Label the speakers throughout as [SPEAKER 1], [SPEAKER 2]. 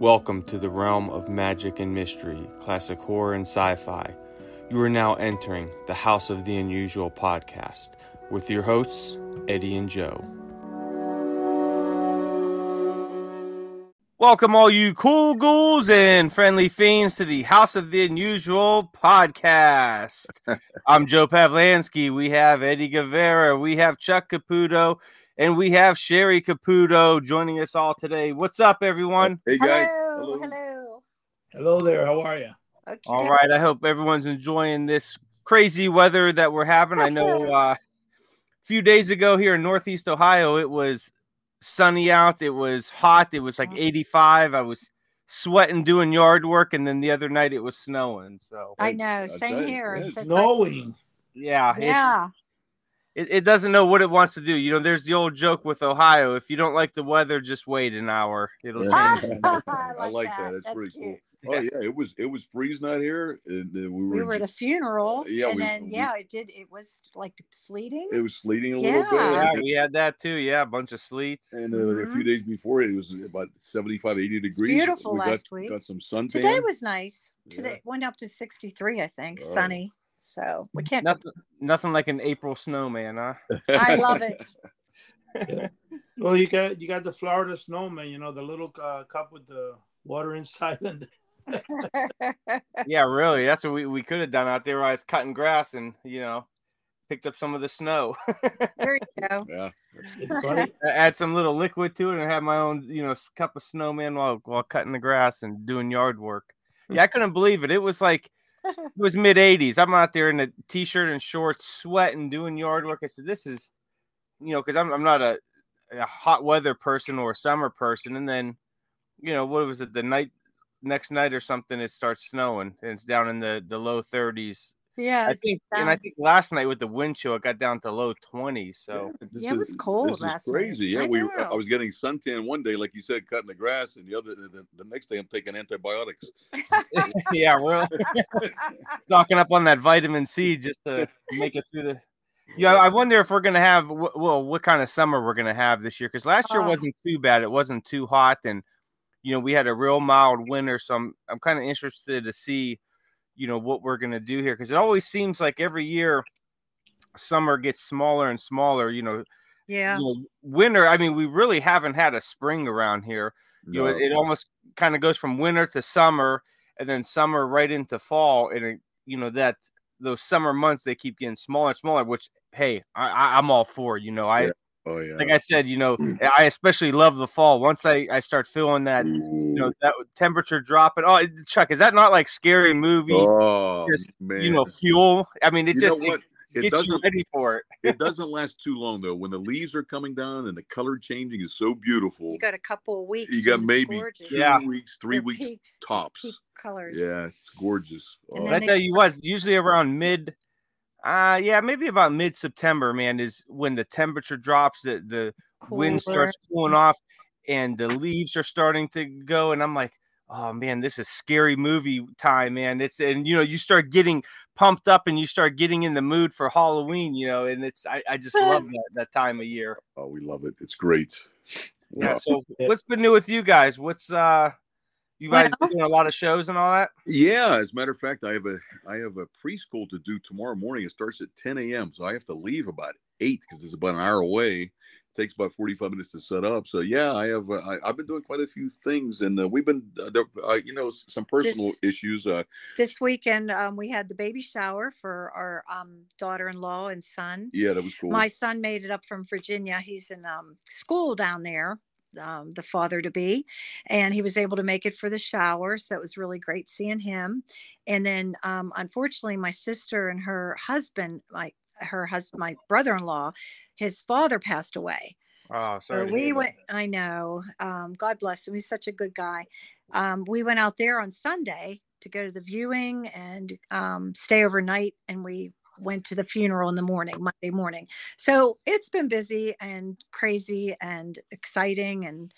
[SPEAKER 1] Welcome to the realm of magic and mystery, classic horror and sci fi. You are now entering the House of the Unusual podcast with your hosts, Eddie and Joe. Welcome, all you cool ghouls and friendly fiends, to the House of the Unusual podcast. I'm Joe Pavlansky. We have Eddie Guevara. We have Chuck Caputo. And we have Cheri Caputo joining us all today. What's up, everyone?
[SPEAKER 2] Hey guys.
[SPEAKER 3] Hello, hello.
[SPEAKER 4] Hello there. How are you?
[SPEAKER 3] Okay.
[SPEAKER 1] All right. I hope everyone's enjoying this crazy weather that we're having. I know uh, a few days ago here in Northeast Ohio, it was sunny out. It was hot. It was like 85. I was sweating doing yard work. And then the other night it was snowing. So,
[SPEAKER 3] I know. Same
[SPEAKER 2] right,
[SPEAKER 3] here. It's
[SPEAKER 4] Snowing.
[SPEAKER 1] yeah, it's,
[SPEAKER 3] Yeah.
[SPEAKER 1] It, it doesn't know what it wants to do. You know, there's the old joke with Ohio if you don't like the weather, just wait an hour. It'll
[SPEAKER 2] Yeah.
[SPEAKER 1] change.
[SPEAKER 3] I
[SPEAKER 2] I
[SPEAKER 3] like
[SPEAKER 2] like
[SPEAKER 3] that.
[SPEAKER 2] that. That's,
[SPEAKER 3] That's
[SPEAKER 2] pretty
[SPEAKER 3] cute.
[SPEAKER 2] cool. Oh yeah, it was it was freezing out here, and uh, we were,
[SPEAKER 3] We were at a funeral.
[SPEAKER 2] Yeah,
[SPEAKER 3] And
[SPEAKER 2] we-
[SPEAKER 3] then,
[SPEAKER 2] we-
[SPEAKER 3] yeah, it did. It was like sleeting.
[SPEAKER 2] it was sleeting a little bit,
[SPEAKER 3] Yeah.
[SPEAKER 1] Yeah, we had that too. Yeah, a bunch of sleet.
[SPEAKER 2] and uh, a few days before it was about 75, 80 degrees.
[SPEAKER 3] beautiful
[SPEAKER 2] we
[SPEAKER 3] last
[SPEAKER 2] got,
[SPEAKER 3] week.
[SPEAKER 2] Got some sun.
[SPEAKER 3] Today was nice.
[SPEAKER 2] Yeah.
[SPEAKER 3] Today went up to 63, I think.
[SPEAKER 2] Oh.
[SPEAKER 3] Sunny. So we can't.
[SPEAKER 1] Nothing, nothing like an April snowman, huh?
[SPEAKER 3] I love it.
[SPEAKER 4] Well, you got you got the Florida snowman. You know the little uh, cup with the water inside. And
[SPEAKER 1] Yeah, really. That's what we, we could have done out there. While I was cutting grass and you know picked up some of the snow.
[SPEAKER 3] there you go.
[SPEAKER 2] yeah,
[SPEAKER 4] funny.
[SPEAKER 1] Add some little liquid to it and have my own you know cup of snowman while while cutting the grass and doing yard work. Yeah, I couldn't believe it. It was like it was mid 80s. I'm out there in a t-shirt and shorts, sweating, doing yard work. I said, "This is, you know, because I'm I'm not a, a hot weather person or a summer person." And then, you know, what was it? The night next night or something, it starts snowing and it's down in the the low 30s.
[SPEAKER 3] Yeah.
[SPEAKER 1] I think, and I think last night with the wind chill, it got down to low 20s. So
[SPEAKER 2] This
[SPEAKER 3] Yeah, it was cold
[SPEAKER 2] this is
[SPEAKER 3] last night.
[SPEAKER 2] crazy. Yeah,
[SPEAKER 3] I
[SPEAKER 2] we.
[SPEAKER 3] know.
[SPEAKER 2] I was getting suntan one day, like you said, cutting the grass, and the other the, the next day I'm taking antibiotics.
[SPEAKER 1] yeah, we're stocking up on that vitamin C just to make it through the. Yeah, I wonder if we're gonna have well, what kind of summer we're gonna have this year? Because last year
[SPEAKER 3] Oh.
[SPEAKER 1] wasn't too bad. It wasn't too hot, and you know we had a real mild winter. So I'm I'm kind of interested to see, you know, what we're gonna do here because it always seems like every year summer gets smaller and smaller. You know,
[SPEAKER 3] yeah.
[SPEAKER 1] you know, winter. I mean, we really haven't had a spring around here you know, it, it almost kind of goes from winter to summer and then summer right into fall and it, you know that those summer months they keep getting smaller and smaller which hey I, I i'm all for you know i
[SPEAKER 2] Yeah. Oh yeah.
[SPEAKER 1] like i said you know mm. i especially love the fall once i i start feeling that you know mm. that temperature dropping oh chuck is that not like scary movie
[SPEAKER 2] oh
[SPEAKER 1] just,
[SPEAKER 2] man,
[SPEAKER 1] you know fuel i mean it
[SPEAKER 2] You
[SPEAKER 1] just it?
[SPEAKER 2] It
[SPEAKER 1] gets you
[SPEAKER 2] doesn't
[SPEAKER 1] ready for it
[SPEAKER 2] it doesn't last too long though. When the leaves are coming down and the color changing is so beautiful.
[SPEAKER 3] You got a couple of weeks.
[SPEAKER 2] You got maybe two
[SPEAKER 1] Yeah.
[SPEAKER 2] weeks, three
[SPEAKER 3] They're
[SPEAKER 2] weeks
[SPEAKER 3] peak-
[SPEAKER 2] tops.
[SPEAKER 3] peak colors.
[SPEAKER 2] Yeah, it's gorgeous.
[SPEAKER 3] And
[SPEAKER 2] Oh,
[SPEAKER 1] I tell you what, usually around mid, uh yeah, maybe about mid September, man, is when the temperature drops, the the wind starts cooling off, and the leaves are starting to go, and I'm like, oh man, this is scary movie time, man. It's and you know you start getting pumped up, and you start getting in the mood for Halloween, you know, and it's I, I just love that that time of year.
[SPEAKER 2] oh, we love it. It's great.
[SPEAKER 1] Yeah.
[SPEAKER 2] Wow.
[SPEAKER 1] So what's been new with you guys? What's uh, you guys
[SPEAKER 3] Well-
[SPEAKER 1] doing a lot of shows and all that?
[SPEAKER 2] Yeah, as a matter of fact, I have a I have a preschool to do tomorrow morning. It starts at 10 a.m. So I have to leave about eight because it's about an hour away. It takes about 45 minutes to set up. So yeah, I have uh, I, I've been doing quite a few things, and uh, we've been uh, there, uh, you know some personal
[SPEAKER 3] This-
[SPEAKER 2] issues. Uh,
[SPEAKER 3] This weekend, um, we had the baby shower for our um, daughter-in-law and son.
[SPEAKER 2] yeah, that was cool.
[SPEAKER 3] My son made it up from Virginia. He's in um, school down there, um, the father to be, and he was able to make it for the shower. So it was really great seeing him. And then, um, unfortunately, my sister and her husband, my her husband, my brother-in-law, his father passed away.
[SPEAKER 1] Oh,
[SPEAKER 3] So we
[SPEAKER 1] that.
[SPEAKER 3] went. I know. Um, God bless him. He's such a good guy. Um, we went out there on Sunday to go to the viewing and um, stay overnight, and we went to the funeral in the morning, Monday morning. So it's been busy and crazy and exciting and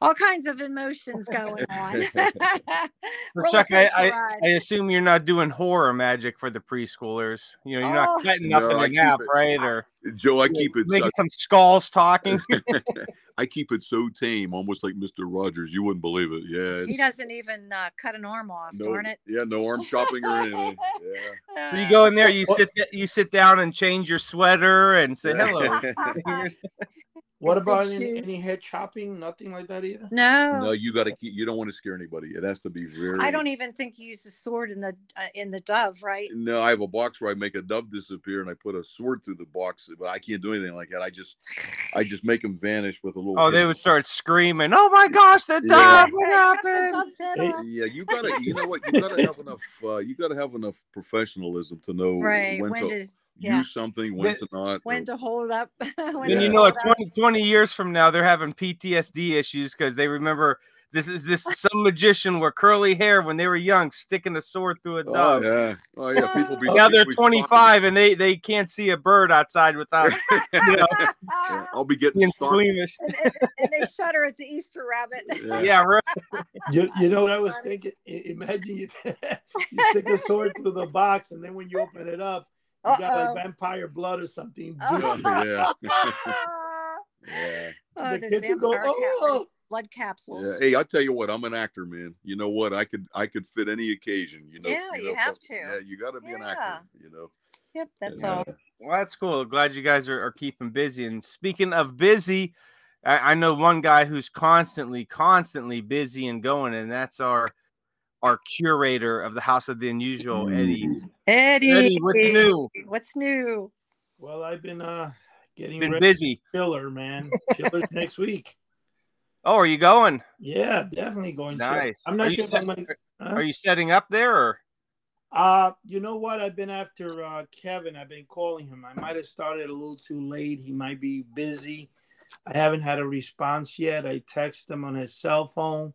[SPEAKER 3] all kinds of emotions going on. Roller
[SPEAKER 1] Chuck, I, I. I assume you're not doing horror magic for the preschoolers. You know, you're not
[SPEAKER 3] Oh.
[SPEAKER 1] cutting nothing
[SPEAKER 2] I
[SPEAKER 1] in half, right? Or
[SPEAKER 2] Joe, I keep it.
[SPEAKER 1] making some skulls talking.
[SPEAKER 2] I keep it so tame, almost like Mister Rogers. You wouldn't believe it. Yeah.
[SPEAKER 3] He doesn't even uh, cut an arm off,
[SPEAKER 2] no,
[SPEAKER 3] darn it.
[SPEAKER 2] Yeah, no arm chopping or anything. Yeah.
[SPEAKER 1] So you go in there, you sit you sit down and change your sweater and say hello.
[SPEAKER 4] What
[SPEAKER 3] His
[SPEAKER 4] about any, any head chopping? Nothing like that either.
[SPEAKER 3] No,
[SPEAKER 2] no, you got to keep. You don't want to scare anybody. It has to be very.
[SPEAKER 3] I don't even think you use the sword in the uh, in the dove, right?
[SPEAKER 2] No, I have a box where I make a dove disappear and I put a sword through the box, but I can't do anything like that. I just, I just make them vanish with a little.
[SPEAKER 1] Oh, they would start screaming, "Oh my gosh, the
[SPEAKER 2] Yeah.
[SPEAKER 1] dove! What
[SPEAKER 3] Cut
[SPEAKER 1] happened?"
[SPEAKER 4] Hey.
[SPEAKER 2] Yeah, you gotta. You know what? You gotta have enough. Uh, you gotta have enough professionalism to know
[SPEAKER 3] Right,
[SPEAKER 2] when,
[SPEAKER 3] when
[SPEAKER 2] to
[SPEAKER 3] to yeah.
[SPEAKER 2] use something, when
[SPEAKER 1] Then-
[SPEAKER 2] to not.
[SPEAKER 3] when to hold up. when
[SPEAKER 1] Then
[SPEAKER 3] to
[SPEAKER 1] you know,
[SPEAKER 3] hold
[SPEAKER 1] at 20, 20 years from now, they're having PTSD issues because they remember this is this some magician with curly hair when they were young, sticking a sword through a
[SPEAKER 2] Oh
[SPEAKER 1] dove.
[SPEAKER 2] yeah, oh yeah. People be
[SPEAKER 1] Now they're
[SPEAKER 2] people be
[SPEAKER 1] 25 and they they can't see a bird outside without you know,
[SPEAKER 2] Yeah, I'll be getting
[SPEAKER 1] being
[SPEAKER 3] and, and- and they shudder at the Easter rabbit.
[SPEAKER 2] Yeah.
[SPEAKER 1] Yeah, right.
[SPEAKER 4] You, you know what I was thinking? Imagine you, you stick a sword through the box, and then when you open it up, you got
[SPEAKER 3] Uh-oh.
[SPEAKER 4] like vampire blood or something.
[SPEAKER 3] Oh.
[SPEAKER 2] Yeah.
[SPEAKER 3] oh,
[SPEAKER 2] Yeah.
[SPEAKER 4] the
[SPEAKER 3] there's
[SPEAKER 4] kids will go, oh,
[SPEAKER 3] blood
[SPEAKER 2] Yeah.
[SPEAKER 3] capsules.
[SPEAKER 2] Hey, I tell you what, I'm an actor, man. You know what? I could I could fit any occasion. You know.
[SPEAKER 3] Yeah, you
[SPEAKER 2] know,
[SPEAKER 3] have
[SPEAKER 2] something-
[SPEAKER 3] to.
[SPEAKER 2] Yeah, you got to be an actor. You know.
[SPEAKER 3] Yep, that's
[SPEAKER 2] Yeah.
[SPEAKER 3] all.
[SPEAKER 1] Well, that's cool. Glad you guys are, are keeping busy. And speaking of busy, I, I know one guy who's constantly, constantly busy and going, and that's our our curator of the House of the Unusual, Eddie.
[SPEAKER 3] Eddie,
[SPEAKER 1] Eddie, what's new?
[SPEAKER 3] What's new?
[SPEAKER 4] well, I've been uh getting
[SPEAKER 1] Been
[SPEAKER 4] ready
[SPEAKER 1] busy.
[SPEAKER 4] for Chiller, man. Chiller's next week.
[SPEAKER 1] Oh, are you going?
[SPEAKER 4] Yeah, definitely going. Chiller.
[SPEAKER 1] Nice.
[SPEAKER 4] I'm not
[SPEAKER 1] you
[SPEAKER 4] sure if
[SPEAKER 1] set-
[SPEAKER 4] I'm huh?
[SPEAKER 1] Are you setting up there or?
[SPEAKER 4] Uh, you know what? I've been after uh, Kevin. I've been calling him. I might have started a little too late. He might be busy. I haven't had a response yet. I text him on his cell phone.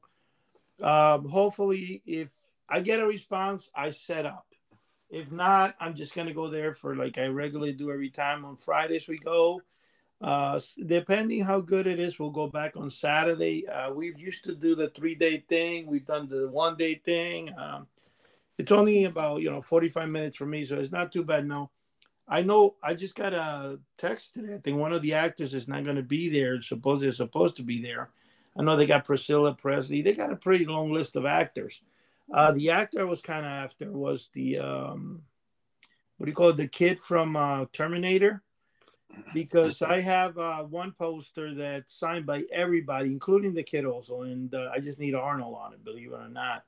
[SPEAKER 4] Um, hopefully, if I get a response, I set up. If not, I'm just gonna go there for like I regularly do every time on Fridays we go. Uh, depending how good it is, we'll go back on Saturday. Uh, we used to do the three day thing. We've done the one day thing. Um, it's only about you know 45 minutes for me, so it's not too bad. Now, I know. I just got a text today. I think one of the actors is not going to be there. Supposedly, they're supposed to be there. I know they got Priscilla Presley. They got a pretty long list of actors. Uh, the actor I was kind of after was the um, what do you call it? The kid from uh, Terminator. Because I have uh, one poster that's signed by everybody, including the kid also, and uh, I just need Arnold on it, believe it or not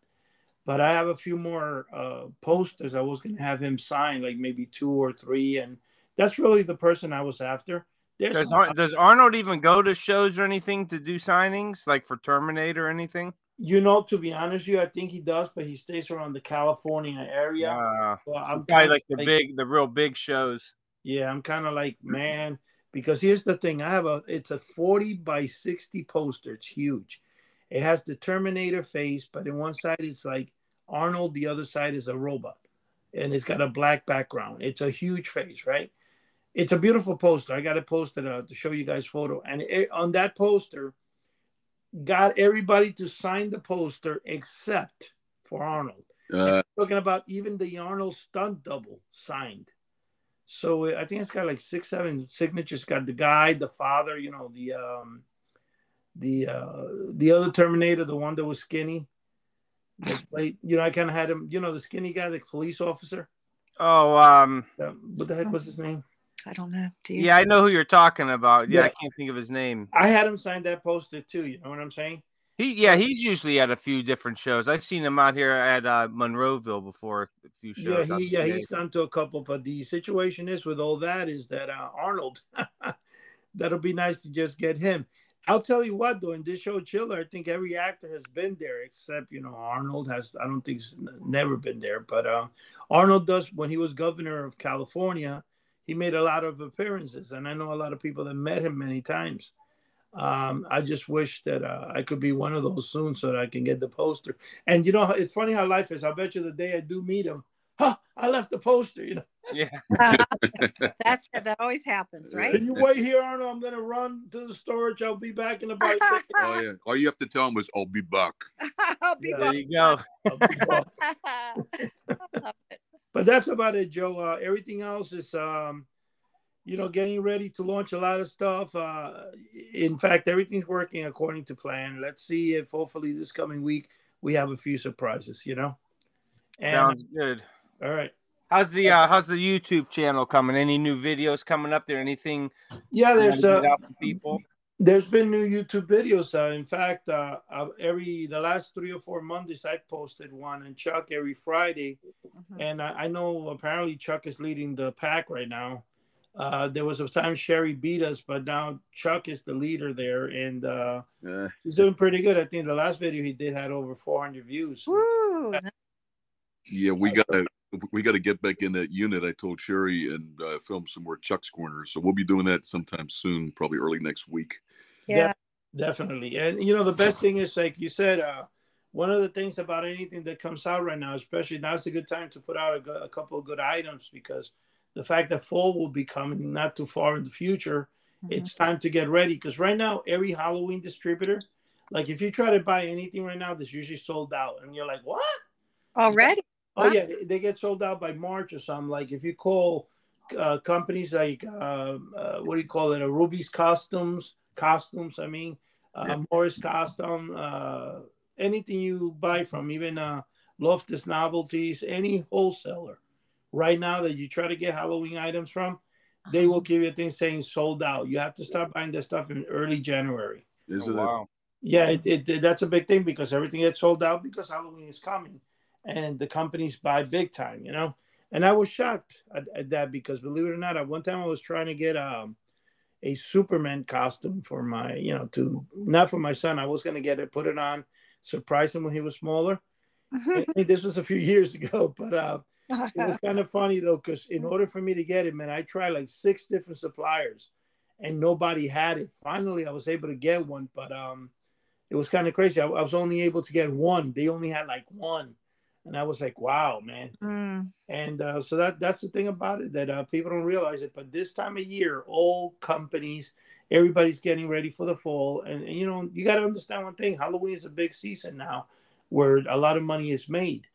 [SPEAKER 4] but I have a few more uh, posters. I was going to have him sign, like maybe two or three, and that's really the person I was after. There's
[SPEAKER 1] Does,
[SPEAKER 4] some-
[SPEAKER 1] Ar- does Arnold even go to shows or anything to do signings, like for Terminator or anything?
[SPEAKER 4] you know, to be honest with you, I think he does, but he stays around the California area.
[SPEAKER 1] Uh,
[SPEAKER 4] So I'm
[SPEAKER 1] probably
[SPEAKER 4] kinda
[SPEAKER 1] like the big, the real big shows.
[SPEAKER 4] Yeah, I'm kind of like, man, because here's the thing: I have a, it's a 40 by 60 poster. It's huge. It has the Terminator face, but in one side it's like Arnold, the other side is a robot, and it's got a black background. It's a huge face, right? It's a beautiful poster. I got it posted uh, to show you guys photo, and it, on that poster, got everybody to sign the poster except for Arnold
[SPEAKER 2] Uh,
[SPEAKER 4] talking about even the Arnold stunt double signed. So uh, I think it's got like six, seven signatures. Got the guy, the father, you know, the um, the uh, the other Terminator, the one that was skinny. that played- you know, I kind of had him. You know, the skinny guy, the police officer.
[SPEAKER 1] Oh, um,
[SPEAKER 4] Uh, what the heck was his name?
[SPEAKER 3] I don't know. Do you?
[SPEAKER 1] yeah, I know who you're talking about. Yeah, I can't think of his name.
[SPEAKER 4] I had him sign that poster too. You know what I'm saying?
[SPEAKER 1] He, yeah, he's usually at a few different shows. I've seen him out here at uh, Monroeville before. A few shows. out
[SPEAKER 4] he, yeah, he's gone to a couple, but the situation is with all that is that uh, Arnold, that'll be nice to just get him. I'll tell you what though, in this show Chiller, I think every actor has been there except you know Arnold has. I don't think he's never been there, but uh, Arnold does when he was governor of California. He made a lot of appearances, and I know a lot of people that met him many times. Um, I just wish that uh, I could be one of those soon so that I can get the poster. And you know, it's funny how life is. I bet you the day I do meet him, huh, I left the poster. You know,
[SPEAKER 1] Yeah,
[SPEAKER 3] That's that always happens, right?
[SPEAKER 4] can you wait here, Arnold? I'm gonna run to the storage. I'll be back in about.
[SPEAKER 2] oh yeah. All you have to tell him is, "I'll be back."
[SPEAKER 3] I'll be
[SPEAKER 4] Yeah.
[SPEAKER 1] there you go.
[SPEAKER 4] But that's about it, Joe. Uh, everything else is um, you know, getting ready to launch a lot of stuff. Uh, in fact, everything's working according to plan. Let's see if hopefully this coming week we have a few surprises. You know.
[SPEAKER 1] And, Sounds good.
[SPEAKER 4] All right.
[SPEAKER 1] How's the uh, how's the YouTube channel coming? Any new videos coming up there? Anything?
[SPEAKER 4] Yeah, there's uh, people. There's been new YouTube videos. Uh, in fact, uh, uh, every the last three or four Mondays I posted one, and Chuck every Friday. Mm-hmm. And I, I, know apparently Chuck is leading the pack right now. Uh, there was a time Cheri beat us, but now Chuck is the leader there, and uh, yeah. he's doing pretty good. I think the last video he did had over 400 views.
[SPEAKER 3] Woo.
[SPEAKER 2] Yeah, we got to we got to get back in that unit. I told Cheri and uh, film some more Chuck's corners, so we'll be doing that sometime soon, probably early next week.
[SPEAKER 3] Yeah,
[SPEAKER 4] definitely. And you know, the best thing is like you said, uh, one of the things about anything that comes out right now, especially now's a good time to put out a, a couple of good items because the fact that fall will be coming not too far in the future, mm-hmm. it's time to get ready. Because right now, every Halloween distributor, like if you try to buy anything right now, that's usually sold out, and you're like, what?
[SPEAKER 3] Already?
[SPEAKER 4] Oh yeah, they get sold out by March or something. Like if you call uh, companies like uh, uh, what do you call it, a Rubie's Costumes, costumes. I mean, uh, yeah. Morris Costume, uh, anything you buy from, even uh, Loftus Novelties, any wholesaler. Right now that you try to get Halloween items from, they will give you a thing saying sold out. You have to start buying that stuff in early January.
[SPEAKER 2] Is oh, it?
[SPEAKER 4] Yeah, it, it, that's a big thing because everything gets sold out because Halloween is coming and the companies buy big time, you know. And I was shocked at, at, that because believe it or not, at one time I was trying to get um, a Superman costume for my, you know, to not for my son. I was going to get it, put it on, surprise him when he was smaller. this was a few years ago, but uh, it was kind of funny though, because in order for me to get it, man, I tried like six different suppliers, and nobody had it. Finally, I was able to get one, but um, it was kind of crazy. I, I was only able to get one. They only had like one and I was like, "Wow, man!" Mm. And uh, so that that's the thing about it that uh, people don't realize it. But this time of year, all companies, everybody's getting ready for the fall, and, and you know you got to understand one thing: Halloween is a big season now, where a lot of money is made.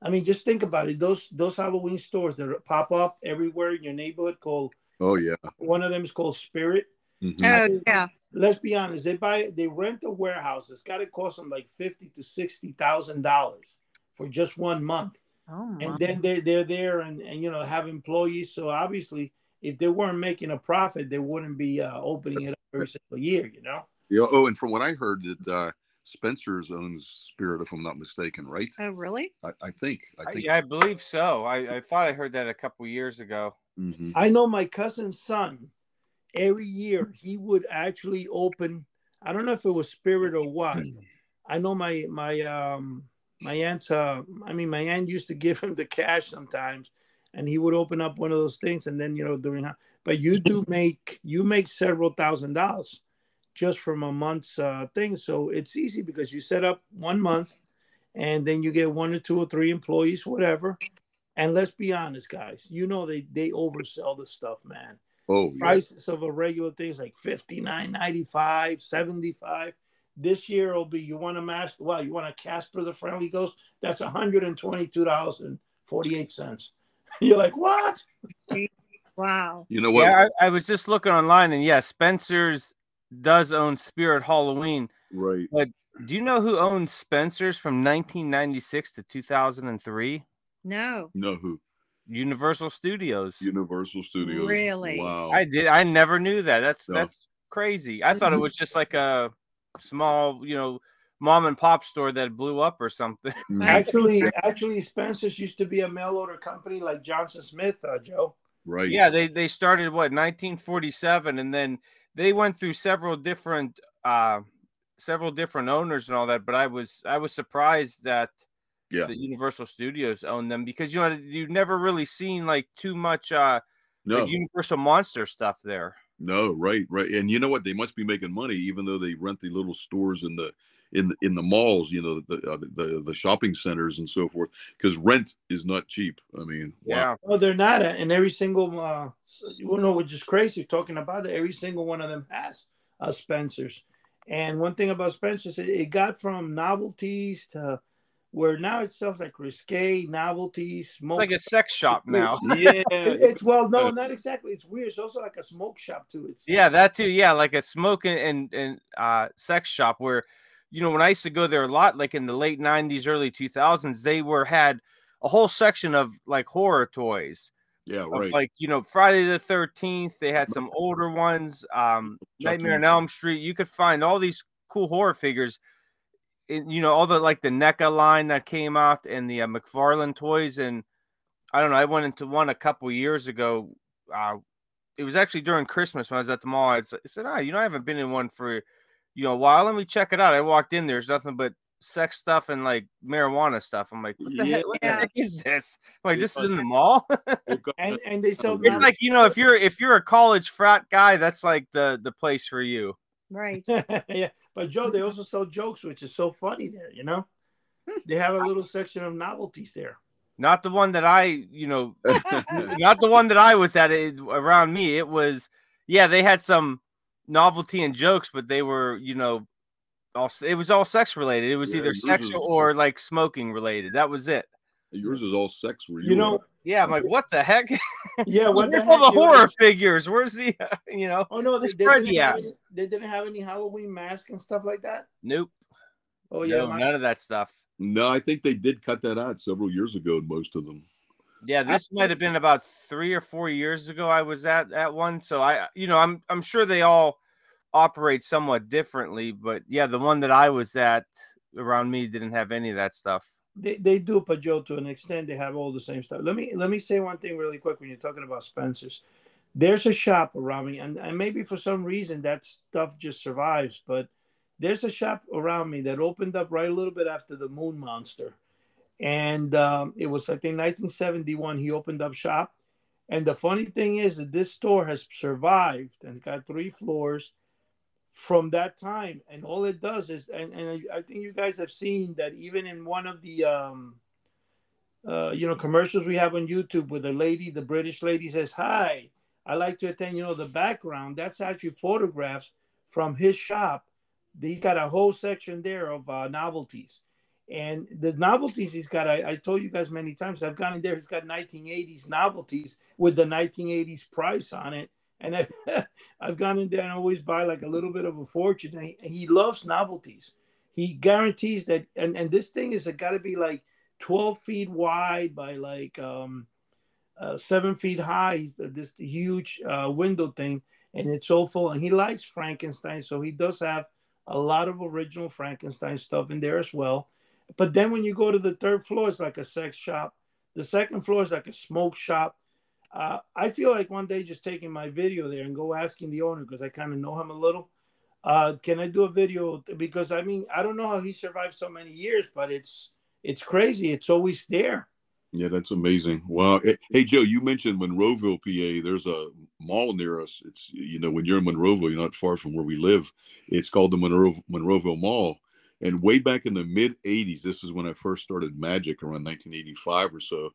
[SPEAKER 4] I mean, just think about it. Those those Halloween stores that pop up everywhere in your neighborhood called
[SPEAKER 2] oh yeah,
[SPEAKER 4] one of them is called Spirit.
[SPEAKER 3] Mm-hmm. Oh yeah.
[SPEAKER 4] Let's be honest. They buy they rent a warehouse. It's got to cost them like fifty to sixty thousand dollars for just one month. Oh, and then they, they're there and, and, you know, have employees. So obviously, if they weren't making a profit, they wouldn't be uh, opening it up every single year, you know?
[SPEAKER 2] Yeah. Oh, and from what I heard, that uh, Spencer's owns Spirit, if I'm not mistaken, right?
[SPEAKER 3] Oh, really?
[SPEAKER 2] I, I think.
[SPEAKER 1] I think. I, I, believe so. I, I thought I heard that a couple years ago.
[SPEAKER 4] Mm-hmm. I know my cousin's son. Every year he would actually open. I don't know if it was Spirit or what. Hmm. I know my my um my aunt, uh, I mean, my aunt used to give him the cash sometimes, and he would open up one of those things, and then you know during. But you do make you make several thousand dollars just from a month's uh, thing, so it's easy because you set up one month, and then you get one or two or three employees, whatever. And let's be honest, guys, you know they they oversell the stuff, man.
[SPEAKER 2] Oh, yeah.
[SPEAKER 4] prices of a regular things like 59 95 75 this year will be you want a mask? Well, you want a Casper the Friendly Ghost? That's $122.48. You're like, what?
[SPEAKER 3] Wow.
[SPEAKER 2] You know what?
[SPEAKER 1] Yeah, I, I, was just looking online, and yeah, Spencer's does own Spirit Halloween.
[SPEAKER 2] Right.
[SPEAKER 1] But do you know who owns Spencer's from 1996 to 2003?
[SPEAKER 3] No.
[SPEAKER 2] No, who?
[SPEAKER 1] Universal Studios.
[SPEAKER 2] Universal Studios.
[SPEAKER 3] Really?
[SPEAKER 2] Wow.
[SPEAKER 1] I did. I never knew that. That's no. that's crazy. I thought it mm-hmm. was just like a small, you know, mom and pop store that blew up or something.
[SPEAKER 4] Mm. Actually, actually, Spencer's used to be a mail order company like Johnson Smith, uh, Joe.
[SPEAKER 2] Right.
[SPEAKER 1] Yeah, they they started what 1947, and then they went through several different uh several different owners and all that. But I was I was surprised that
[SPEAKER 2] yeah
[SPEAKER 1] the Universal Studios owned them because you know you've never really seen like too much uh no. like Universal Monster stuff there.
[SPEAKER 2] No, right, right. And you know what? They must be making money, even though they rent the little stores in the in in the malls, you know, the uh, the, the shopping centers and so forth, because rent is not cheap. I mean,
[SPEAKER 1] yeah,
[SPEAKER 4] wow. they're not. And every single, uh, you know, which is crazy talking about it. Every single one of them has a Spencer's. And one thing about Spencer's, it, it got from novelties to where now it sells like risque, novelty, smoke.
[SPEAKER 1] Like a sex shop now.
[SPEAKER 2] yeah,
[SPEAKER 4] it's well, no, not exactly. It's weird. It's also like a smoke shop too. It's
[SPEAKER 1] Yeah, that too. Yeah, like a smoking and and uh sex shop where you know when I used to go there a lot, like in the late '90s, early 2000s, they were had a whole section of like horror toys.
[SPEAKER 2] yeah, right.
[SPEAKER 1] Like you know Friday the 13th. They had some older ones. Um, Nightmare on Elm Street. You could find all these cool horror figures. In, you know all the like the NECA line that came out and the uh, McFarlane toys and I don't know. I went into one a couple years ago. Uh, it was actually during Christmas when I was at the mall. I said, "Ah, you know, I haven't been in one for you know a while. Let me check it out." I walked in. There's nothing but sex stuff and like marijuana stuff. I'm like, "What the, heck, what the heck is this?" I'm like, "This is in the mall."
[SPEAKER 4] And and they sell.
[SPEAKER 1] it's like you know, if you're if you're a college frat guy, that's like the the place for you.
[SPEAKER 3] Right.
[SPEAKER 4] yeah, but Joe, they also sell jokes, which is so funny there. You know, hmm. they have a little section of novelties there.
[SPEAKER 1] Not the one that I, you know, not the one that I was at. It, around me, it was yeah. They had some novelty and jokes, but they were you know, all it was all sex related. It was
[SPEAKER 2] Yeah,
[SPEAKER 1] either sexual
[SPEAKER 2] is-
[SPEAKER 1] or like smoking related. That was it.
[SPEAKER 2] Yours is all sex. Where
[SPEAKER 4] You know,
[SPEAKER 1] Yeah, I'm like, what the heck?
[SPEAKER 4] yeah. What the
[SPEAKER 1] Where's all the
[SPEAKER 4] you know?
[SPEAKER 1] horror figures? Where's the, you know?
[SPEAKER 4] Oh no, they,
[SPEAKER 1] Where's
[SPEAKER 4] they didn't have any, they didn't have any Halloween masks and stuff like that.
[SPEAKER 1] Nope.
[SPEAKER 4] Oh yeah,
[SPEAKER 1] no,
[SPEAKER 4] my-
[SPEAKER 1] none of that stuff.
[SPEAKER 2] no, I think they did cut that out several years ago. Most of them.
[SPEAKER 1] Yeah, this might have been about three or four years ago. I was at that one, so I, you know, I'm I'm sure they all operate somewhat differently, but yeah, the one that I was at around me didn't have any of that stuff.
[SPEAKER 4] They, they do, but Joe, to an extent, they have all the same stuff. Let me let me say one thing really quick when you're talking about Spencer's. There's a shop around me, and, and maybe for some reason that stuff just survives, but there's a shop around me that opened up right a little bit after the Moon Monster. And um, it was, I think, 1971. He opened up shop. And the funny thing is that this store has survived and got three floors from that time and all it does is and, and i think you guys have seen that even in one of the um uh you know commercials we have on youtube where the lady the british lady says hi i like to attend you know the background. That's actually photographs from his shop. He's got a whole section there of uh, novelties. And the novelties he's got I, I told you guys many times i've gone in there he's got 1980s novelties with the 1980s price on it and I've, I've gone in there and always buy like a little bit of a fortune. And he, he loves novelties. He guarantees that, and, and this thing is got to be like 12 feet wide by like um, uh, seven feet high. This huge uh, window thing, and it's all full. And he likes Frankenstein, so he does have a lot of original Frankenstein stuff in there as well. But then when you go to the third floor, it's like a sex shop. The second floor is like a smoke shop. Uh, I feel like one day just taking my video there and go asking the owner because I kind of know him a little. Uh, can I do a video? Because I mean, I don't know how he survived so many years, but it's it's crazy. It's always there.
[SPEAKER 2] Yeah, that's amazing. Wow. Hey, hey, Joe, you mentioned Monroeville, PA. There's a mall near us. It's you know when you're in Monroeville, you're not far from where we live. It's called the Monroe Monroeville Mall. And way back in the mid '80s, this is when I first started Magic around 1985 or so.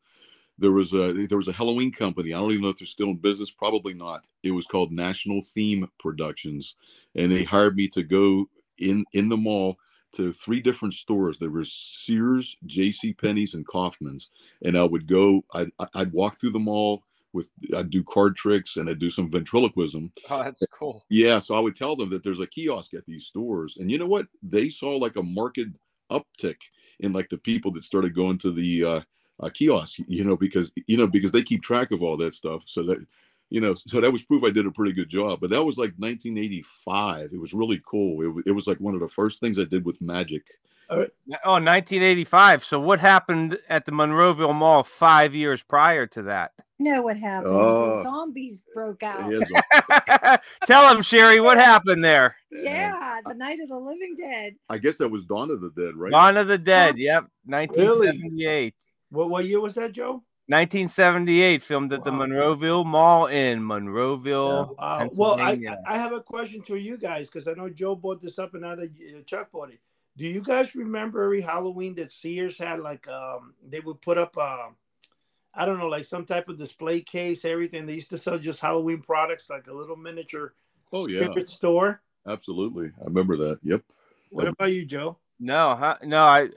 [SPEAKER 2] There was a there was a Halloween company. I don't even know if they're still in business. Probably not. It was called National Theme Productions, and they hired me to go in in the mall to three different stores. There was Sears, J.C. Penney's, and Kaufmann's. And I would go. I'd I'd walk through the mall with. I'd do card tricks and I'd do some ventriloquism.
[SPEAKER 1] Oh, that's cool.
[SPEAKER 2] Yeah, so I would tell them that there's a kiosk at these stores, and you know what? They saw like a market uptick in like the people that started going to the uh, uh, kiosk. You know, because you know because they keep track of all that stuff. So that you know, so that was proof I did a pretty good job. But that was like 1985. It was really cool. It, it was like one of the first things I did with magic.
[SPEAKER 1] Oh, 1985. So what happened at the Monroeville Mall five years prior to that?
[SPEAKER 3] You know what happened?
[SPEAKER 2] Oh.
[SPEAKER 3] Zombies broke out.
[SPEAKER 2] Yeah,
[SPEAKER 1] Tell him, Cheri, what happened there?
[SPEAKER 3] Yeah, the night of the living dead.
[SPEAKER 2] I guess that was Dawn of the Dead, right?
[SPEAKER 1] Dawn of the Dead. Yep, 1978.
[SPEAKER 4] What what year was that, Joe?
[SPEAKER 1] 1978, filmed at the Monroeville Mall in Monroeville,
[SPEAKER 4] Uh, well, I, I have a question for you guys because I know Joe brought this up and now that uh, Chuck bought it. Do you guys remember every Halloween that Sears had like um they would put up uh I don't know like some type of display case everything they used to sell just Halloween products like a little miniature
[SPEAKER 2] Oh yeah,
[SPEAKER 4] store.
[SPEAKER 2] absolutely. I remember that. Yep.
[SPEAKER 4] What about you, Joe?
[SPEAKER 1] no, huh? no, I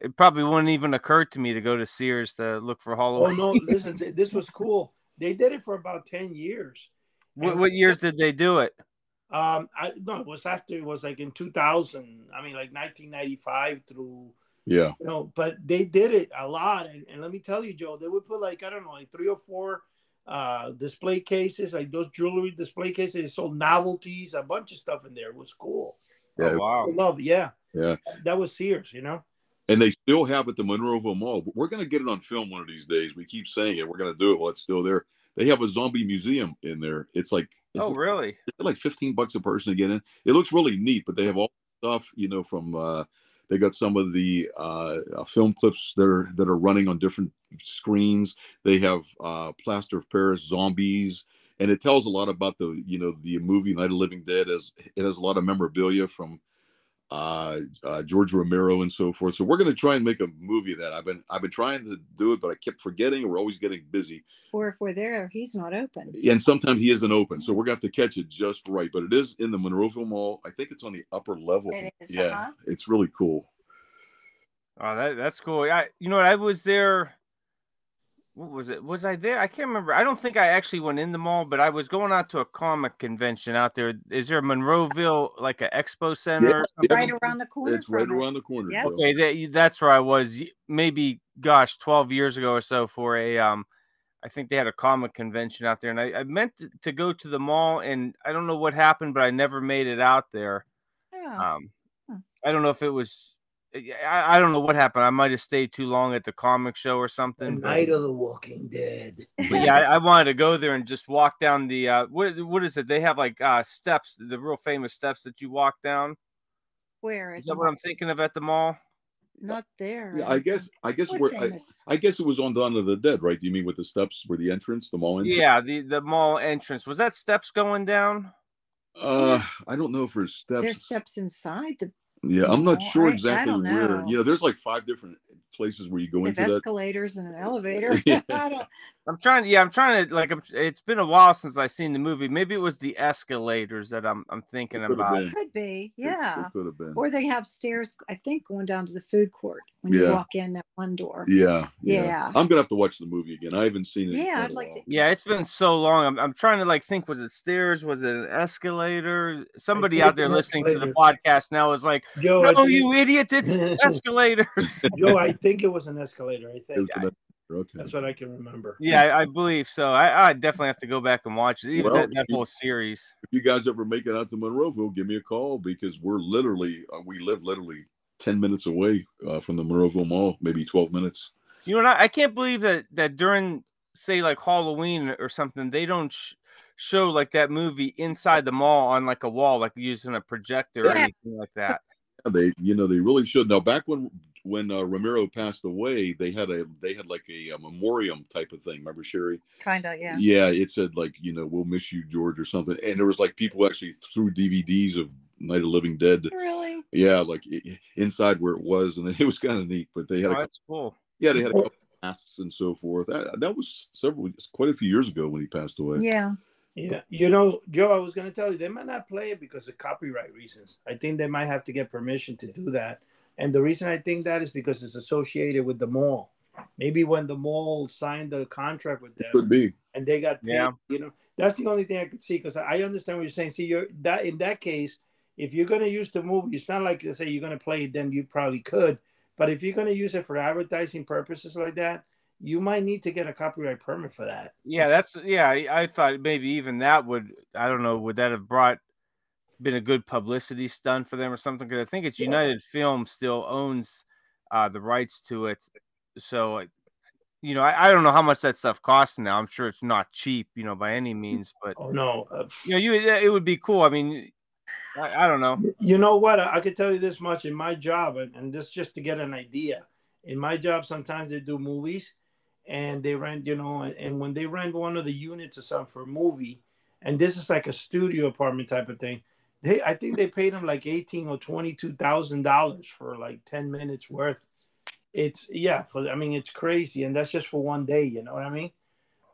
[SPEAKER 1] it probably wouldn't even occur to me to go to Sears to look for Halloween.
[SPEAKER 4] Oh no, listen, this was cool. They did it for about ten years.
[SPEAKER 1] what, what years did they do it?
[SPEAKER 4] Um, I no, it was after it was like in two thousand. I mean, like nineteen ninety five through
[SPEAKER 2] Yeah.
[SPEAKER 4] you know, but they did it a lot. And, and let me tell you, Joe, they would put like, I don't know, like three or four uh display cases, like those jewelry display cases. They sold novelties, a bunch of stuff in there. It was cool.
[SPEAKER 2] Yeah.
[SPEAKER 1] Oh, wow.
[SPEAKER 4] I love, yeah.
[SPEAKER 2] Yeah.
[SPEAKER 4] That was Sears, you know.
[SPEAKER 2] And they still have it the Monroeville Mall. But we're gonna get it on film one of these days. We keep saying it. We're gonna do it while it's still there. They have a zombie museum in there. It's like it's
[SPEAKER 1] Oh, really?
[SPEAKER 2] it's like 15 bucks a person to get in. It looks really neat, but they have all stuff, you know, from uh they got some of the uh uh, film clips that are that are running on different screens. They have uh plaster of Paris zombies and it tells a lot about the you know the movie Night of the Living Dead as it has a lot of memorabilia from uh, uh George Romero and so forth. So we're going to try and make a movie of that. I've been I've been trying to do it, but I kept forgetting. We're always getting busy
[SPEAKER 3] Or if we're there, he's not open.
[SPEAKER 2] and sometimes he isn't open. So we're gonna have to catch it just right. But it is in the Monroeville Mall. I think it's on the upper level.
[SPEAKER 3] It is,
[SPEAKER 2] yeah,
[SPEAKER 3] uh-huh.
[SPEAKER 2] it's really cool.
[SPEAKER 1] Oh, that that's cool. I you know what? I was there. What was it? Was I there? I can't remember. I don't think I actually went in the mall, but I was going out to a comic convention out there. Is there a Monroeville like an expo center
[SPEAKER 2] Yeah,
[SPEAKER 1] or something?
[SPEAKER 3] Right around the corner.
[SPEAKER 2] It's right around the corner.
[SPEAKER 3] Yep.
[SPEAKER 1] Okay, that, that's where I was. Maybe, gosh, twelve years ago or so for a um, I think they had a comic convention out there, and I, I meant to, to go to the mall, and I don't know what happened, but I never made it out there.
[SPEAKER 3] Yeah.
[SPEAKER 1] Um,
[SPEAKER 3] Hmm.
[SPEAKER 1] I don't know if it was. I, I don't know what happened. I might have stayed too long at the comic show or
[SPEAKER 4] The
[SPEAKER 1] something. But,
[SPEAKER 4] Night of the Walking Dead.
[SPEAKER 1] but yeah, I, I wanted to go there and just walk down the uh, what what is it? They have like uh steps, the real famous steps that you walk down.
[SPEAKER 3] Where
[SPEAKER 1] Is
[SPEAKER 3] is
[SPEAKER 1] that what I'm thinking of at the mall?
[SPEAKER 3] Not there.
[SPEAKER 2] Yeah, I guess I guess
[SPEAKER 3] What
[SPEAKER 2] where I. I guess it was on Dawn of the Dead, right? Do you mean with the steps where the entrance, the mall entrance?
[SPEAKER 1] Yeah, the the mall entrance. Was that steps going down?
[SPEAKER 2] Uh, I don't know if there's steps.
[SPEAKER 3] There's steps inside the
[SPEAKER 2] yeah, I'm not sure exactly where. You know, there's like five different places where you go
[SPEAKER 3] with
[SPEAKER 2] into that.
[SPEAKER 3] escalators and an elevator.
[SPEAKER 2] Yeah.
[SPEAKER 3] I don't,
[SPEAKER 1] I'm trying. Yeah, I'm trying to like. I'm, it's been a while since I seen the movie. Maybe it was the escalators that I'm I'm thinking
[SPEAKER 2] It
[SPEAKER 1] about.
[SPEAKER 2] been.
[SPEAKER 3] could be, yeah.
[SPEAKER 2] it could have been.
[SPEAKER 3] Or they have stairs, I think, going down to the food court when you walk in that one door.
[SPEAKER 2] Yeah,
[SPEAKER 3] Yeah.
[SPEAKER 2] I'm gonna have to watch the movie again. I haven't seen it.
[SPEAKER 3] Yeah, I'd like
[SPEAKER 2] while.
[SPEAKER 3] to.
[SPEAKER 1] Yeah, it's been so long. I'm, I'm trying to like think. Was it stairs? Was it an escalator? Somebody out there
[SPEAKER 4] an
[SPEAKER 1] listening to the podcast now is like,
[SPEAKER 4] "Yo, I
[SPEAKER 1] "No, you idiot! It's escalators."
[SPEAKER 4] Joe, I think it was an escalator. I think
[SPEAKER 2] was okay.
[SPEAKER 4] that's what I can remember.
[SPEAKER 1] yeah, I, I believe so. I, I definitely have to go back and watch it. Even
[SPEAKER 2] Well,
[SPEAKER 1] that, that
[SPEAKER 2] you-
[SPEAKER 1] whole series.
[SPEAKER 2] if you guys ever make it out to Monroeville, give me a call because we're literally uh, we live literally ten minutes away uh, from the Monroeville Mall, maybe twelve minutes.
[SPEAKER 1] You know, what? I, I can't believe that that during say like Halloween or something, they don't sh- show like that movie inside the mall on like a wall, like using a projector or anything like that.
[SPEAKER 2] Yeah, They, you know, they really should. Now, back when when uh, Romero passed away, they had a they had like a, a memoriam type of thing. Remember, Cheri?
[SPEAKER 3] Kind of, yeah.
[SPEAKER 2] Yeah, it said like you know we'll miss you, George, or something. And there was like people actually threw DVDs of Night of Living Dead.
[SPEAKER 3] Really?
[SPEAKER 2] Yeah, like i- inside where it was, and it was kind of neat. But they had
[SPEAKER 1] Oh,
[SPEAKER 2] a couple,
[SPEAKER 1] that's cool.
[SPEAKER 2] yeah, they had a couple masks and so forth. That, that was several, quite a few years ago when he passed away.
[SPEAKER 3] Yeah.
[SPEAKER 4] Yeah, you know, Joe, I was going to tell you they might not play it because of copyright reasons. I think they might have to get permission to do that. And the reason I think that is because it's associated with the mall. Maybe when the mall signed the contract with them
[SPEAKER 2] Could be.
[SPEAKER 4] and they got paid,
[SPEAKER 1] Yeah.
[SPEAKER 4] you know, that's the only thing I could see because I understand what you're saying. See, you're that in that case, if you're going to use the movie, it's not like to say you're going to play it, then you probably could. But if you're going to use it for advertising purposes like that, you might need to get a copyright permit for that.
[SPEAKER 1] Yeah, that's yeah. I, I thought maybe even that would I don't know would that have brought been a good publicity stunt for them or something? Because I think it's
[SPEAKER 4] Yeah.
[SPEAKER 1] United Film still owns uh, the rights to it, so you know I, I don't know how much that stuff costs now. I'm sure it's not cheap, you know, by any means, but
[SPEAKER 4] Oh no, uh,
[SPEAKER 1] you know, you it would be cool. I mean, I, I don't know.
[SPEAKER 4] You know what? I could tell you this much in my job, and, and this just to get an idea. In my job, sometimes they do movies and they rent, you know, and, and when they rent one of the units or something for a movie, and this is like a studio apartment type of thing, they I think they paid him like eighteen or twenty two thousand dollars for like ten minutes worth. It's yeah, for I mean it's crazy, and that's just for one day. You know what I mean?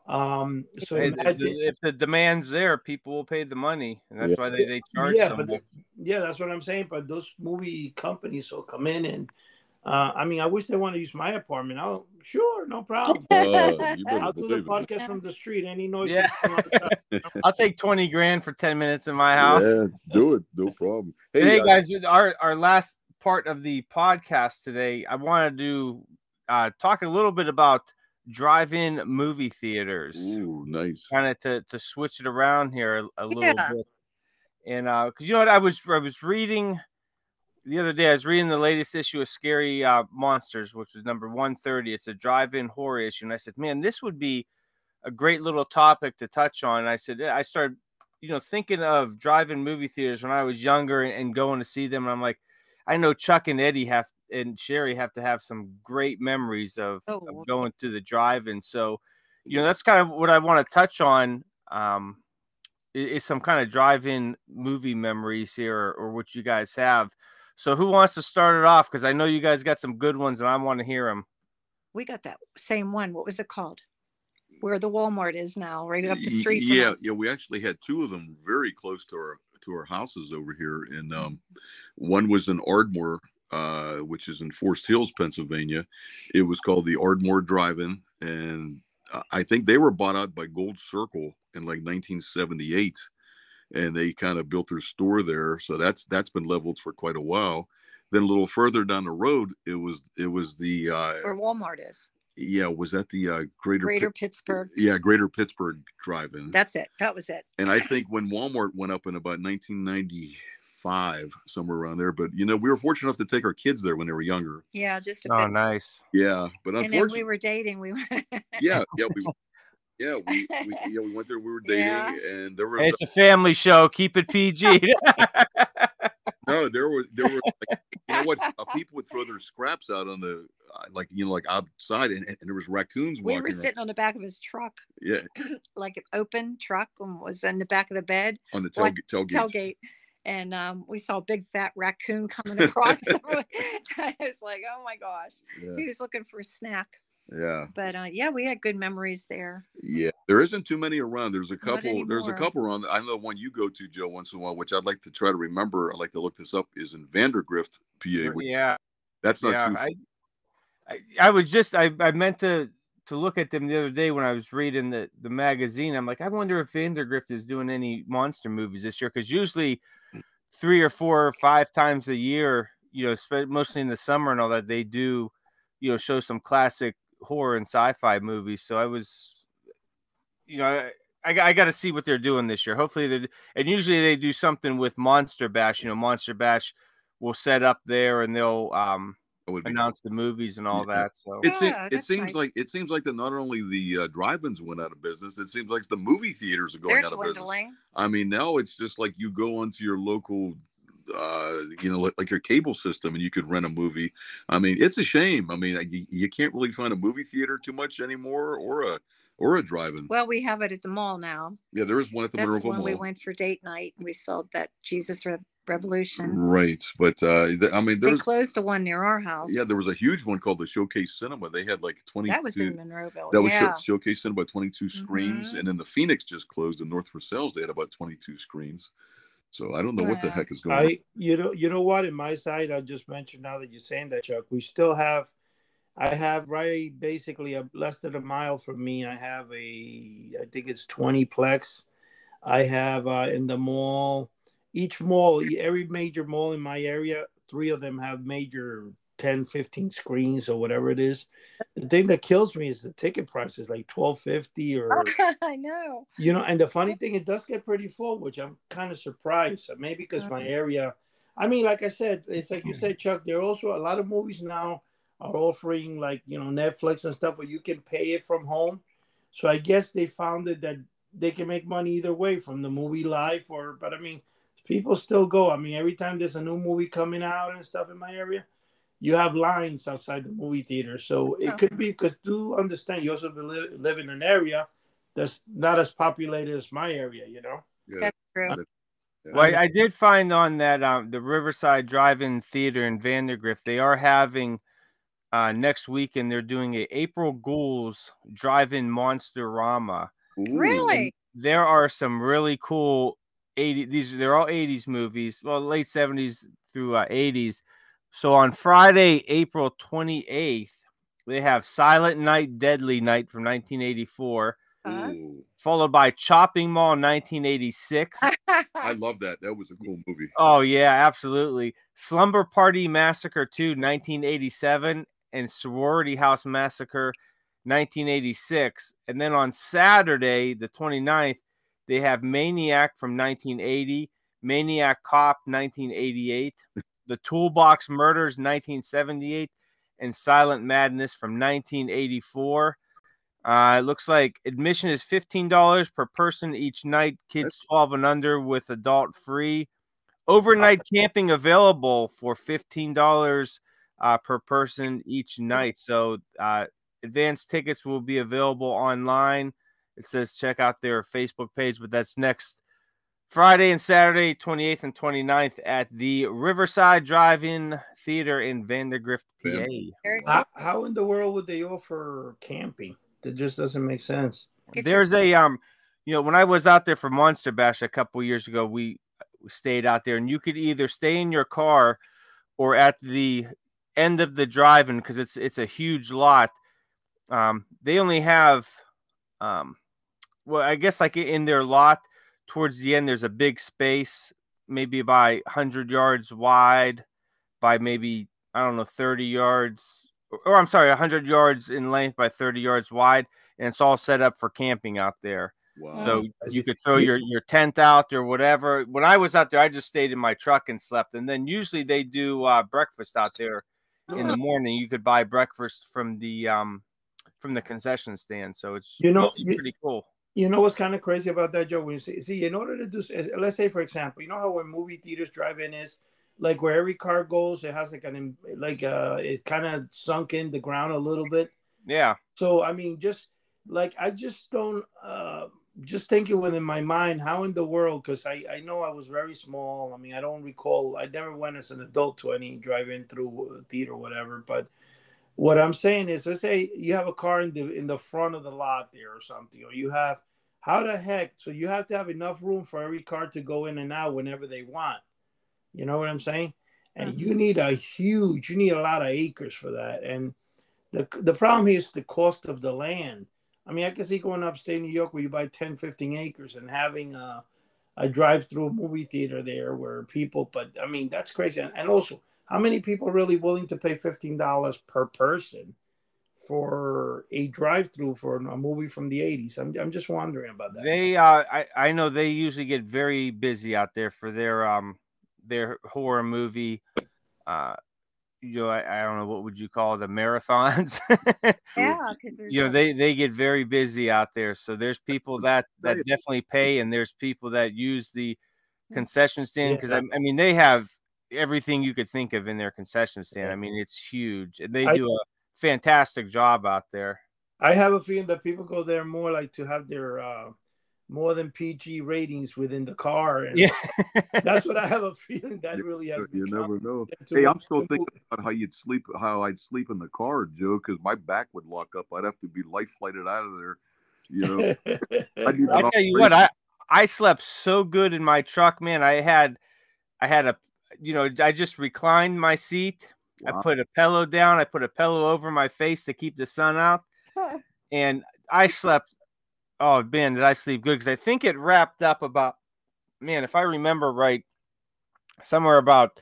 [SPEAKER 4] Um, so
[SPEAKER 1] Hey,
[SPEAKER 4] imagine,
[SPEAKER 1] if the demand's there, people will pay the money, and that's
[SPEAKER 2] Yeah.
[SPEAKER 1] why they, they charge
[SPEAKER 4] yeah,
[SPEAKER 1] so
[SPEAKER 4] but
[SPEAKER 1] much.
[SPEAKER 4] yeah, that's what I'm saying. But those movie companies will come in and Uh, I mean, I wish they want to use my apartment. I'll sure, no problem.
[SPEAKER 2] Uh,
[SPEAKER 4] I'll do the
[SPEAKER 2] believe it.
[SPEAKER 4] podcast from the street. Any noise.
[SPEAKER 1] Yeah.
[SPEAKER 4] that's come outside.
[SPEAKER 1] I'll take 20 grand for 10 minutes in my house.
[SPEAKER 2] Yeah, do it. No problem.
[SPEAKER 1] Hey,
[SPEAKER 2] Hey, uh,
[SPEAKER 1] guys, with our our last part of the podcast today, I want to uh, talk a little bit about drive-in movie theaters,
[SPEAKER 2] Ooh, nice.
[SPEAKER 1] kind of to to switch it around here a, a little
[SPEAKER 3] Yeah.
[SPEAKER 1] bit. And uh, because you know what, I was I was reading the other day. I was reading the latest issue of Scary uh, Monsters, which was number 130. It's a drive-in horror issue, and I said, man, this would be a great little topic to touch on. And I said, I started, you know, thinking of drive-in movie theaters when I was younger and, and going to see them. And I'm like, I know Chuck and Eddie have and Sherry have to have some great memories of, of
[SPEAKER 3] Oh.
[SPEAKER 1] going to the drive-in. So, you know, that's kind of what I want to touch on. Um, is some kind of drive-in movie memories here, or, or what you guys have. So, who wants to start it off? Because I know you guys got some good ones, and I want to hear them.
[SPEAKER 3] We got that same one. What was it called? Where the Walmart is now, right up the street. From
[SPEAKER 2] yeah,
[SPEAKER 3] us.
[SPEAKER 2] yeah. We actually had two of them very close to our to our houses over here, and um, one was in Ardmore, uh, which is in Forest Hills, Pennsylvania. It was called the Ardmore Drive-In, and uh, I think they were bought out by Gold Circle in like 1978, and they kind of built their store there. So that's that's been leveled for quite a while. Then a little further down the road, it was it was the uh,
[SPEAKER 3] Where Walmart is.
[SPEAKER 2] yeah was that the uh, Greater
[SPEAKER 3] Greater
[SPEAKER 2] Pit-
[SPEAKER 3] Pittsburgh.
[SPEAKER 2] yeah Greater Pittsburgh Drive-In.
[SPEAKER 3] That's it. That was it.
[SPEAKER 2] And I think when Walmart went up in about 1995, somewhere around there. But you know, we were fortunate enough to take our kids there when they were younger.
[SPEAKER 3] Yeah, just a
[SPEAKER 1] Oh,
[SPEAKER 3] bit.
[SPEAKER 1] nice.
[SPEAKER 2] Yeah, but
[SPEAKER 3] and then
[SPEAKER 2] unfortunately,
[SPEAKER 3] we were dating. We were.
[SPEAKER 2] yeah, yeah, we, yeah, we, we, yeah, we went there. We were dating,
[SPEAKER 3] Yeah.
[SPEAKER 2] and there was
[SPEAKER 1] It's a family show. Keep it PG.
[SPEAKER 2] no, there was there was like, you know what? Uh, people would throw their scraps out on the uh, like you know like outside, and, and there was raccoons
[SPEAKER 3] we
[SPEAKER 2] walking.
[SPEAKER 3] were
[SPEAKER 2] around.
[SPEAKER 3] sitting on the back of his truck,
[SPEAKER 2] Yeah,
[SPEAKER 3] like an open truck, and was in the back of the bed
[SPEAKER 2] on the
[SPEAKER 3] What?
[SPEAKER 2] tailgate. tailgate.
[SPEAKER 3] tailgate. And um, we saw a big fat raccoon coming across. I was like, "Oh my gosh!" He was looking for a snack.
[SPEAKER 2] Yeah.
[SPEAKER 3] But uh, yeah, we had good memories there.
[SPEAKER 2] Yeah, there isn't too many around. There's a couple. There's a couple around. I know one you go to, Joe, once in a while, which I'd like to try to remember. I'd like to look this up. Is in Vandergrift, PA. which-
[SPEAKER 1] yeah,
[SPEAKER 2] That's not
[SPEAKER 1] yeah.
[SPEAKER 2] too.
[SPEAKER 1] I, I, I was just I, I meant to to look at them the other day when I was reading the the magazine. I'm like, I wonder if Vandergrift is doing any monster movies this year because usually three or four or five times a year, you know, spe- mostly in the summer and all that, they do, you know, show some classic horror and sci-fi movies. So I was, you know, I, I, got- I got to see what they're doing this year. Hopefully, they and usually they do something with Monster Bash. You know, Monster Bash will set up there and they'll um
[SPEAKER 2] that would be-
[SPEAKER 1] announce the movies and all
[SPEAKER 2] Yeah.
[SPEAKER 1] that. So
[SPEAKER 2] It, se-
[SPEAKER 3] Yeah,
[SPEAKER 2] it
[SPEAKER 3] that's
[SPEAKER 2] seems
[SPEAKER 3] nice.
[SPEAKER 2] like it seems like that not only the uh, drive-ins went out of business, it seems like the movie theaters are going
[SPEAKER 3] They're
[SPEAKER 2] out of business. I mean, now it's just like you go onto your local, uh, you know, like, like your cable system, and you could rent a movie. I mean, it's a shame. I mean, you, you can't really find a movie theater too much anymore, or a or a drive-in.
[SPEAKER 3] Well, we have it at the mall now.
[SPEAKER 2] yeah, there is one at the
[SPEAKER 3] That's
[SPEAKER 2] Monroeville
[SPEAKER 3] when we went for date night. and We saw that Jesus Re- Revolution.
[SPEAKER 2] Right, but uh, th- I mean,
[SPEAKER 3] They closed the one near our house.
[SPEAKER 2] yeah, there was a huge one called the Showcase Cinema. They had like twenty.
[SPEAKER 3] that was in Monroeville.
[SPEAKER 2] That was
[SPEAKER 3] yeah.
[SPEAKER 2] show, Showcase Cinema, 22 screens,
[SPEAKER 3] Mhm.
[SPEAKER 2] and then the Phoenix just closed in North Versailles. They had about 22 screens. So I don't know what the heck is going on.
[SPEAKER 4] I you know you know what? In my side I just mentioned now that you're saying that Chuck we still have I have right basically a less than a mile from me I have a I think it's 20 plex I have uh, in the mall each mall every major mall in my area three of them have major 10 15 screens or whatever it is the thing that kills me is the ticket price is like 1250 or
[SPEAKER 3] I know.
[SPEAKER 4] you know, and the funny thing, it does get pretty full, which I'm kind of surprised. Uh, maybe because my uh-huh. area, I mean, like I said, it's like you said, Chuck. There are also a lot of movies now are offering like you know Netflix and stuff where you can pay it from home. So I guess they found it that they can make money either way from the movie live or. But I mean, people still go. I mean, every time there's a new movie coming out and stuff in my area, you have lines outside the movie theater. So it could be because do understand you also li- live in an area that's not as populated as my area, you know.
[SPEAKER 2] Yeah,
[SPEAKER 3] That's true.
[SPEAKER 2] yeah.
[SPEAKER 1] Well, I, I did find on that um, the Riverside Drive-In Theater in Vandergrift, they are having uh, next weekend. They're doing a April Ghouls Drive-In Monsterama.
[SPEAKER 2] Ooh,
[SPEAKER 3] Really?
[SPEAKER 1] There are some really cool 80 these they're all 80s movies, well late 70s through uh, 80s, So on Friday, April 28th, they have Silent Night, Deadly Night from 1984,
[SPEAKER 3] Huh?
[SPEAKER 2] Ooh,
[SPEAKER 1] followed by Chopping Mall 1986.
[SPEAKER 2] I love that. That was a cool movie.
[SPEAKER 1] oh, yeah, absolutely. Slumber Party Massacre 2, 1987, and Sorority House Massacre 1986. And then on Saturday, the 29th, they have Maniac from 1980, Maniac Cop 1988, The Toolbox Murders 1978, and Silent Madness from 1984. Uh, it looks like admission is $15 per person each night, kids
[SPEAKER 2] That's-
[SPEAKER 1] 12 and under with adult free. Overnight camping available for $15 uh, per person each night. So, uh, advanced tickets will be available online. It says check out their Facebook page, but that's next Friday and Saturday, 28th and 29th at the Riverside Drive-In Theater in Vandergrift, PA.
[SPEAKER 4] How, how in the world would they offer camping? That just doesn't make sense.
[SPEAKER 1] There's a um, you know, when I was out there for Monster Bash a couple years ago, we we stayed out there, and you could either stay in your car or at the end of the drive-in because it's it's a huge lot. Um, they only have, um, well, I guess like in their lot towards the end, there's a big space, maybe by hundred yards wide, by maybe I don't know thirty yards, or, or I'm sorry, hundred yards in length by thirty yards wide, and it's all set up for camping out there.
[SPEAKER 2] Wow.
[SPEAKER 1] So you could throw your, your tent out or whatever. When I was out there, I just stayed in my truck and slept. And then usually they do uh, breakfast out there in the morning. You could buy breakfast from the um from the concession stand. So it's
[SPEAKER 4] You know,
[SPEAKER 1] it's
[SPEAKER 4] you-
[SPEAKER 1] pretty cool.
[SPEAKER 4] You know what's kind of crazy about that, Joe? When you see, see, in order to do, let's say, for example, you know how when movie theaters drive-in is, like where every car goes, it has like an, like uh, it kind of sunk in the ground a little bit.
[SPEAKER 1] Yeah.
[SPEAKER 4] So I mean, just like I just don't, uh, just thinking within my mind, how in the world? Because I I know I was very small. I mean, I don't recall. I never went as an adult to any drive-in through theater or whatever. But what I'm saying is, let's say you have a car in the in the front of the lot there or something, or you have how the heck? So you have to have enough room for every car to go in and out whenever they want. You know what I'm saying? And mm-hmm. you need a huge, you need a lot of acres for that. And the the problem here is the cost of the land. I mean, I can see going upstate New York where you buy 10, 15 acres and having a, a drive-through movie theater there where people, but I mean, that's crazy. And, and also, how many people are really willing to pay $15 per person for a drive-through for a movie from the 80s? I'm, I'm just wondering about that.
[SPEAKER 1] They uh I, I know they usually get very busy out there for their um their horror movie uh you know I, I don't know what would you call the marathons
[SPEAKER 3] Yeah, because
[SPEAKER 1] you know they they get very busy out there so there's people that that definitely pay and there's people that use the concession stand because
[SPEAKER 4] Yeah.
[SPEAKER 1] I, I mean they have everything you could think of in their concession stand i mean it's huge and they
[SPEAKER 4] I-
[SPEAKER 1] do a fantastic job out there
[SPEAKER 4] I have a feeling that people go there more like to have their uh, more than PG ratings within the car. And
[SPEAKER 1] yeah
[SPEAKER 4] that's what I have a feeling that really has
[SPEAKER 2] you never know. Hey, I'm still
[SPEAKER 4] the
[SPEAKER 2] thinking about how you'd sleep, how I'd sleep in the car, Joe, because my back would lock up. I'd have to be life flighted out of there. You know, I do
[SPEAKER 1] I'll tell you what, I. I slept so good in my truck, man. I had I had a you know, I just reclined my seat. I put a pillow down, I put a pillow over my face to keep the sun out, and I slept oh man, did I sleep good because I think it wrapped up about man, if I remember right, somewhere about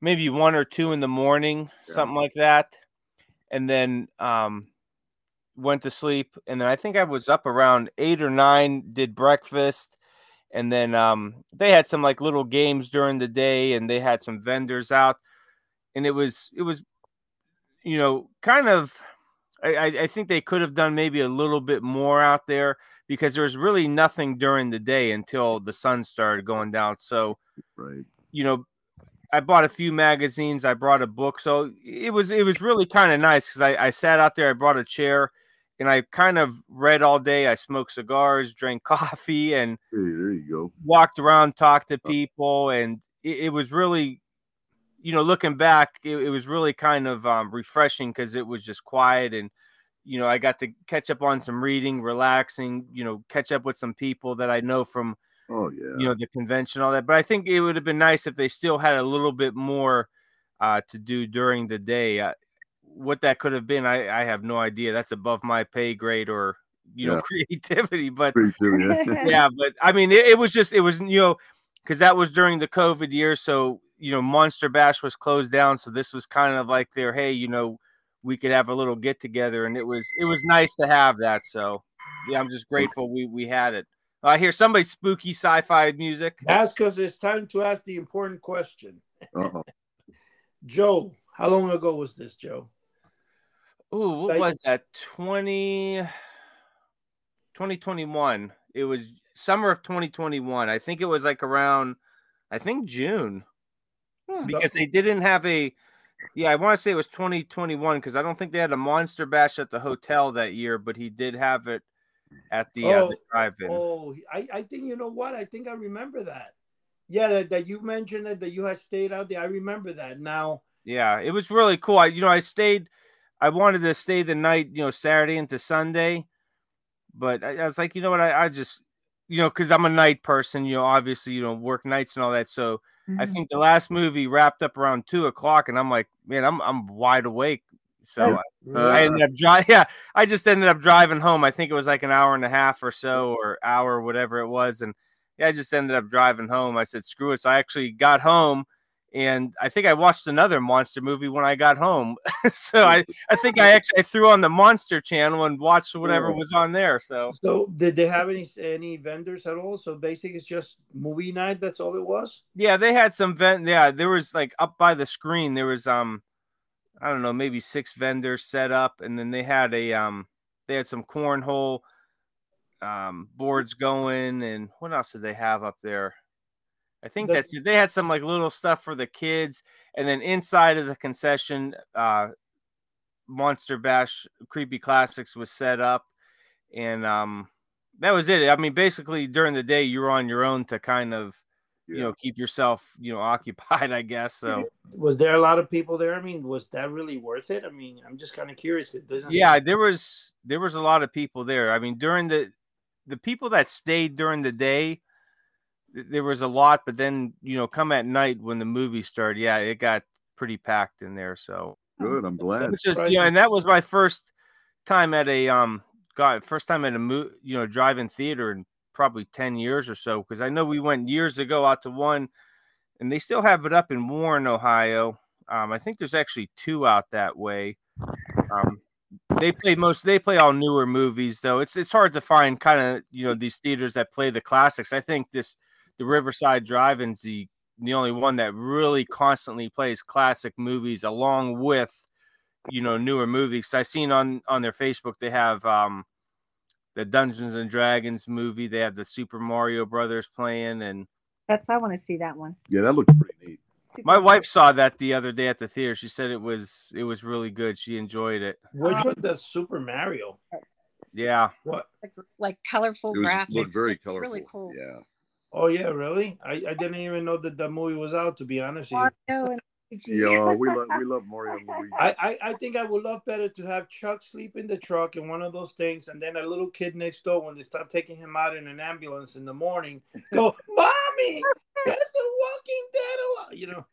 [SPEAKER 1] maybe one or two in the morning,
[SPEAKER 2] Yeah.
[SPEAKER 1] something like that. And then um went to sleep and then I think I was up around eight or nine, did breakfast, and then um they had some like little games during the day and they had some vendors out and it was it was you know kind of I, I I think they could have done maybe a little bit more out there because there was really nothing during the day until the sun started going down. So
[SPEAKER 2] right.
[SPEAKER 1] you know, I bought a few magazines. I brought a book, so it was it was really kind of nice because I, I sat out there. I brought a chair, and I kind of read all day. I smoked cigars, drank coffee, and
[SPEAKER 2] Hey, there you go.
[SPEAKER 1] walked around, talked to people, and it, it was really, you know, looking back, it, it was really kind of um, refreshing because it was just quiet and. You know, I got to catch up on some reading, relaxing. You know, catch up with some people that I know from
[SPEAKER 2] Oh yeah.
[SPEAKER 1] you know the convention all that but i think it would have been nice if they still had a little bit more uh, to do during the day. Uh, what that could have been, I, I have no idea. That's above my pay grade or you know
[SPEAKER 2] Yeah.
[SPEAKER 1] creativity. But
[SPEAKER 2] Pretty true, yeah.
[SPEAKER 1] yeah, but I mean, it, it was just it was you know because that was during the COVID year, so you know Monster Bash was closed down, so this was kind of like their hey, you know, we could have a little get together, and it was it was nice to have that. So yeah, I'm just grateful we we had it. I hear somebody spooky sci-fi music.
[SPEAKER 4] That's because it's time to ask the important question.
[SPEAKER 2] Uh-oh.
[SPEAKER 4] Joe, how long ago was this, Joe?
[SPEAKER 1] Ooh, what
[SPEAKER 4] Like-
[SPEAKER 1] was that? 20 2021. It was summer of 2021. I think it was like around I think June.
[SPEAKER 3] Hmm.
[SPEAKER 1] because they didn't have a yeah i want to say it was 2021 because i don't think they had a monster bash at the hotel that year but he did have it at the, uh, the
[SPEAKER 4] Oh,
[SPEAKER 1] drive-in
[SPEAKER 4] Oh, I, I think you know what? I think I remember that. Yeah, that, that you mentioned it, that you had stayed out there. I remember that. Now,
[SPEAKER 1] yeah it was really cool i you know i stayed i wanted to stay the night you know saturday into sunday but i, I was like you know what i, I just you know because i'm a night person you know obviously you know work nights and all that so
[SPEAKER 3] Mm-hmm.
[SPEAKER 1] i think the last movie wrapped up around two o'clock and i'm like man i'm, I'm wide awake so
[SPEAKER 2] Uh,
[SPEAKER 1] I ended up driving. Yeah, I just ended up driving home. I think it was like an hour and a half or so, or hour, whatever it was. And yeah, I just ended up driving home. I said, screw it. So I actually got home, and I think I watched another monster movie when I got home. so I, I think I actually I threw on the Monster Channel and watched whatever was on there. So
[SPEAKER 4] so did they have any any vendors at all? So basically, it's just movie night. That's all it was.
[SPEAKER 1] yeah, they had some vent. Yeah, there was like up by the screen. There was um, I don't know, maybe six vendors set up, and then they had a um, they had some cornhole um boards going, and what else did they have up there? I think
[SPEAKER 4] The-
[SPEAKER 1] that's it. They had some like little stuff for the kids, and then inside of the concession, uh, Monster Bash Creepy Classics was set up, and um, that was it. I mean, basically during the day you were on your own to kind of you know keep yourself you know occupied i guess so
[SPEAKER 4] Was there a lot of people there? I mean, was that really worth it? I mean, I'm just kind of curious.
[SPEAKER 1] Yeah there was there was a lot of people there i mean during the the people that stayed during the day there was a lot but then you know come at night when the movie started yeah it got pretty packed in there so
[SPEAKER 2] Good. I'm glad.
[SPEAKER 1] it was just
[SPEAKER 4] Right.
[SPEAKER 1] yeah and that was my first time at a um god first time at a mo- you know drive-in theater in probably 10 years or so because i know we went years ago out to one and they still have it up in warren ohio um i think there's actually two out that way um they play most they play all newer movies though it's it's hard to find kind of you know these theaters that play the classics i think this the riverside drive-in's the the only one that really constantly plays classic movies along with you know newer movies i seen on on their facebook they have um the dungeons and dragons movie they have the super mario brothers playing and
[SPEAKER 3] That's I want to see that one.
[SPEAKER 2] Yeah, that looks pretty neat.
[SPEAKER 1] my wife saw that the other day at the theater she said it was it was really good she enjoyed it
[SPEAKER 4] Which was the Super Mario?
[SPEAKER 1] yeah
[SPEAKER 4] What?
[SPEAKER 3] like, like colorful
[SPEAKER 2] It was
[SPEAKER 3] graphics.
[SPEAKER 2] looked very colorful.
[SPEAKER 3] Really cool.
[SPEAKER 2] Yeah.
[SPEAKER 4] Oh yeah, really? I, I didn't even know that the movie was out. To be honest with you.
[SPEAKER 3] Mario and Luigi.
[SPEAKER 2] Yeah, we love we love Mario and Luigi.
[SPEAKER 4] I, I, I think I would love better to have Chuck sleep in the truck in one of those things, and then a little kid next door, when they start taking him out in an ambulance in the morning, go, "Mommy, there's a Walking Dead!" alive," You know.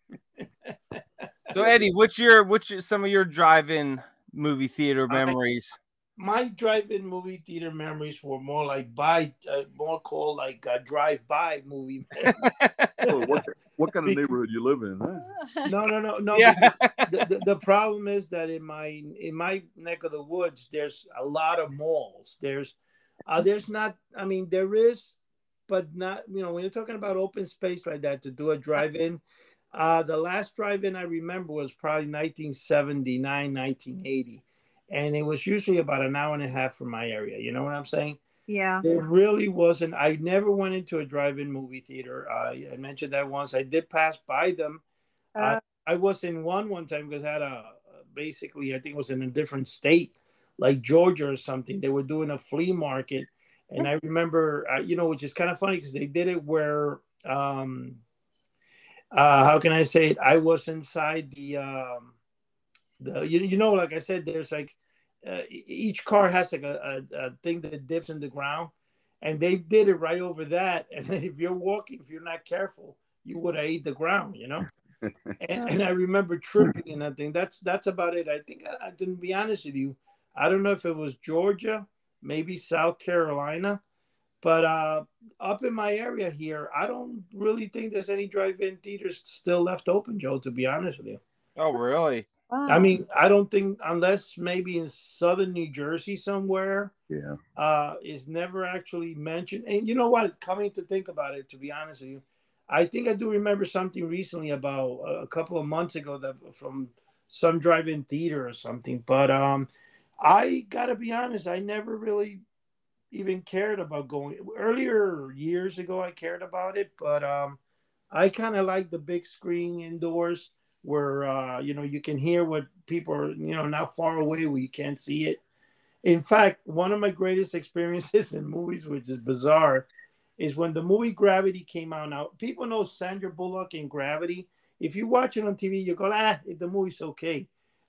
[SPEAKER 1] so eddie what's your what's your, some of your drive-in movie theater
[SPEAKER 4] I-
[SPEAKER 1] memories
[SPEAKER 4] My drive-in movie theater memories were more like by, uh, more called like uh, drive-by movie.
[SPEAKER 2] Oh, what, what kind of neighborhood you live in? Huh?
[SPEAKER 4] no, no, no, no.
[SPEAKER 1] yeah
[SPEAKER 4] the, the, the problem is that in my in my neck of the woods there's a lot of malls there's uh there's not i mean there is but not you know when you're talking about open space like that to do a drive-in uh the last drive-in i remember was probably 1979 1980 and it was usually about an hour and a half from my area you know what i'm saying
[SPEAKER 3] Yeah.
[SPEAKER 4] It really wasn't. I never went into a drive-in movie theater. Uh, I mentioned that once. I did pass by them.
[SPEAKER 3] Uh,
[SPEAKER 4] I was in one one time because I had a basically I think it was in a different state, like Georgia or something. They were doing a flea market, and I remember, uh, you know, which is kind of funny because they did it where, um, uh, how can I say it? I was inside the, um, the you, you know, like I said, there's like uh, each car has like a, a, a thing that dips in the ground, and they did it right over that. And if you're walking, if you're not careful, you would have ate the ground, you know. and, and, I remember tripping and I think that's that's about it. I think I, I didn't be honest with you. I don't know if it was Georgia, maybe South Carolina, but uh, up in my area here, I don't really think there's any drive-in theaters still left open, Joe. To be honest with you.
[SPEAKER 1] Oh, really?
[SPEAKER 3] Wow.
[SPEAKER 4] I mean, I don't think unless maybe in southern New Jersey somewhere,
[SPEAKER 2] Yeah.
[SPEAKER 4] uh, is never actually mentioned. And you know what? Coming to think about it, to be honest with you, I think I do remember something recently about a couple of months ago that from some drive-in theater or something. But um, I gotta be honest, I never really even cared about going. Earlier years ago, I cared about it, but um, I kind of like the big screen indoors where uh, you know you can hear what people are you know not far away where you can't see it. In fact, one of my greatest experiences in movies, which is bizarre, is when the movie Gravity came out. Now people know Sandra Bullock in Gravity. If you watch it on TV, you go, ah, the movie's okay.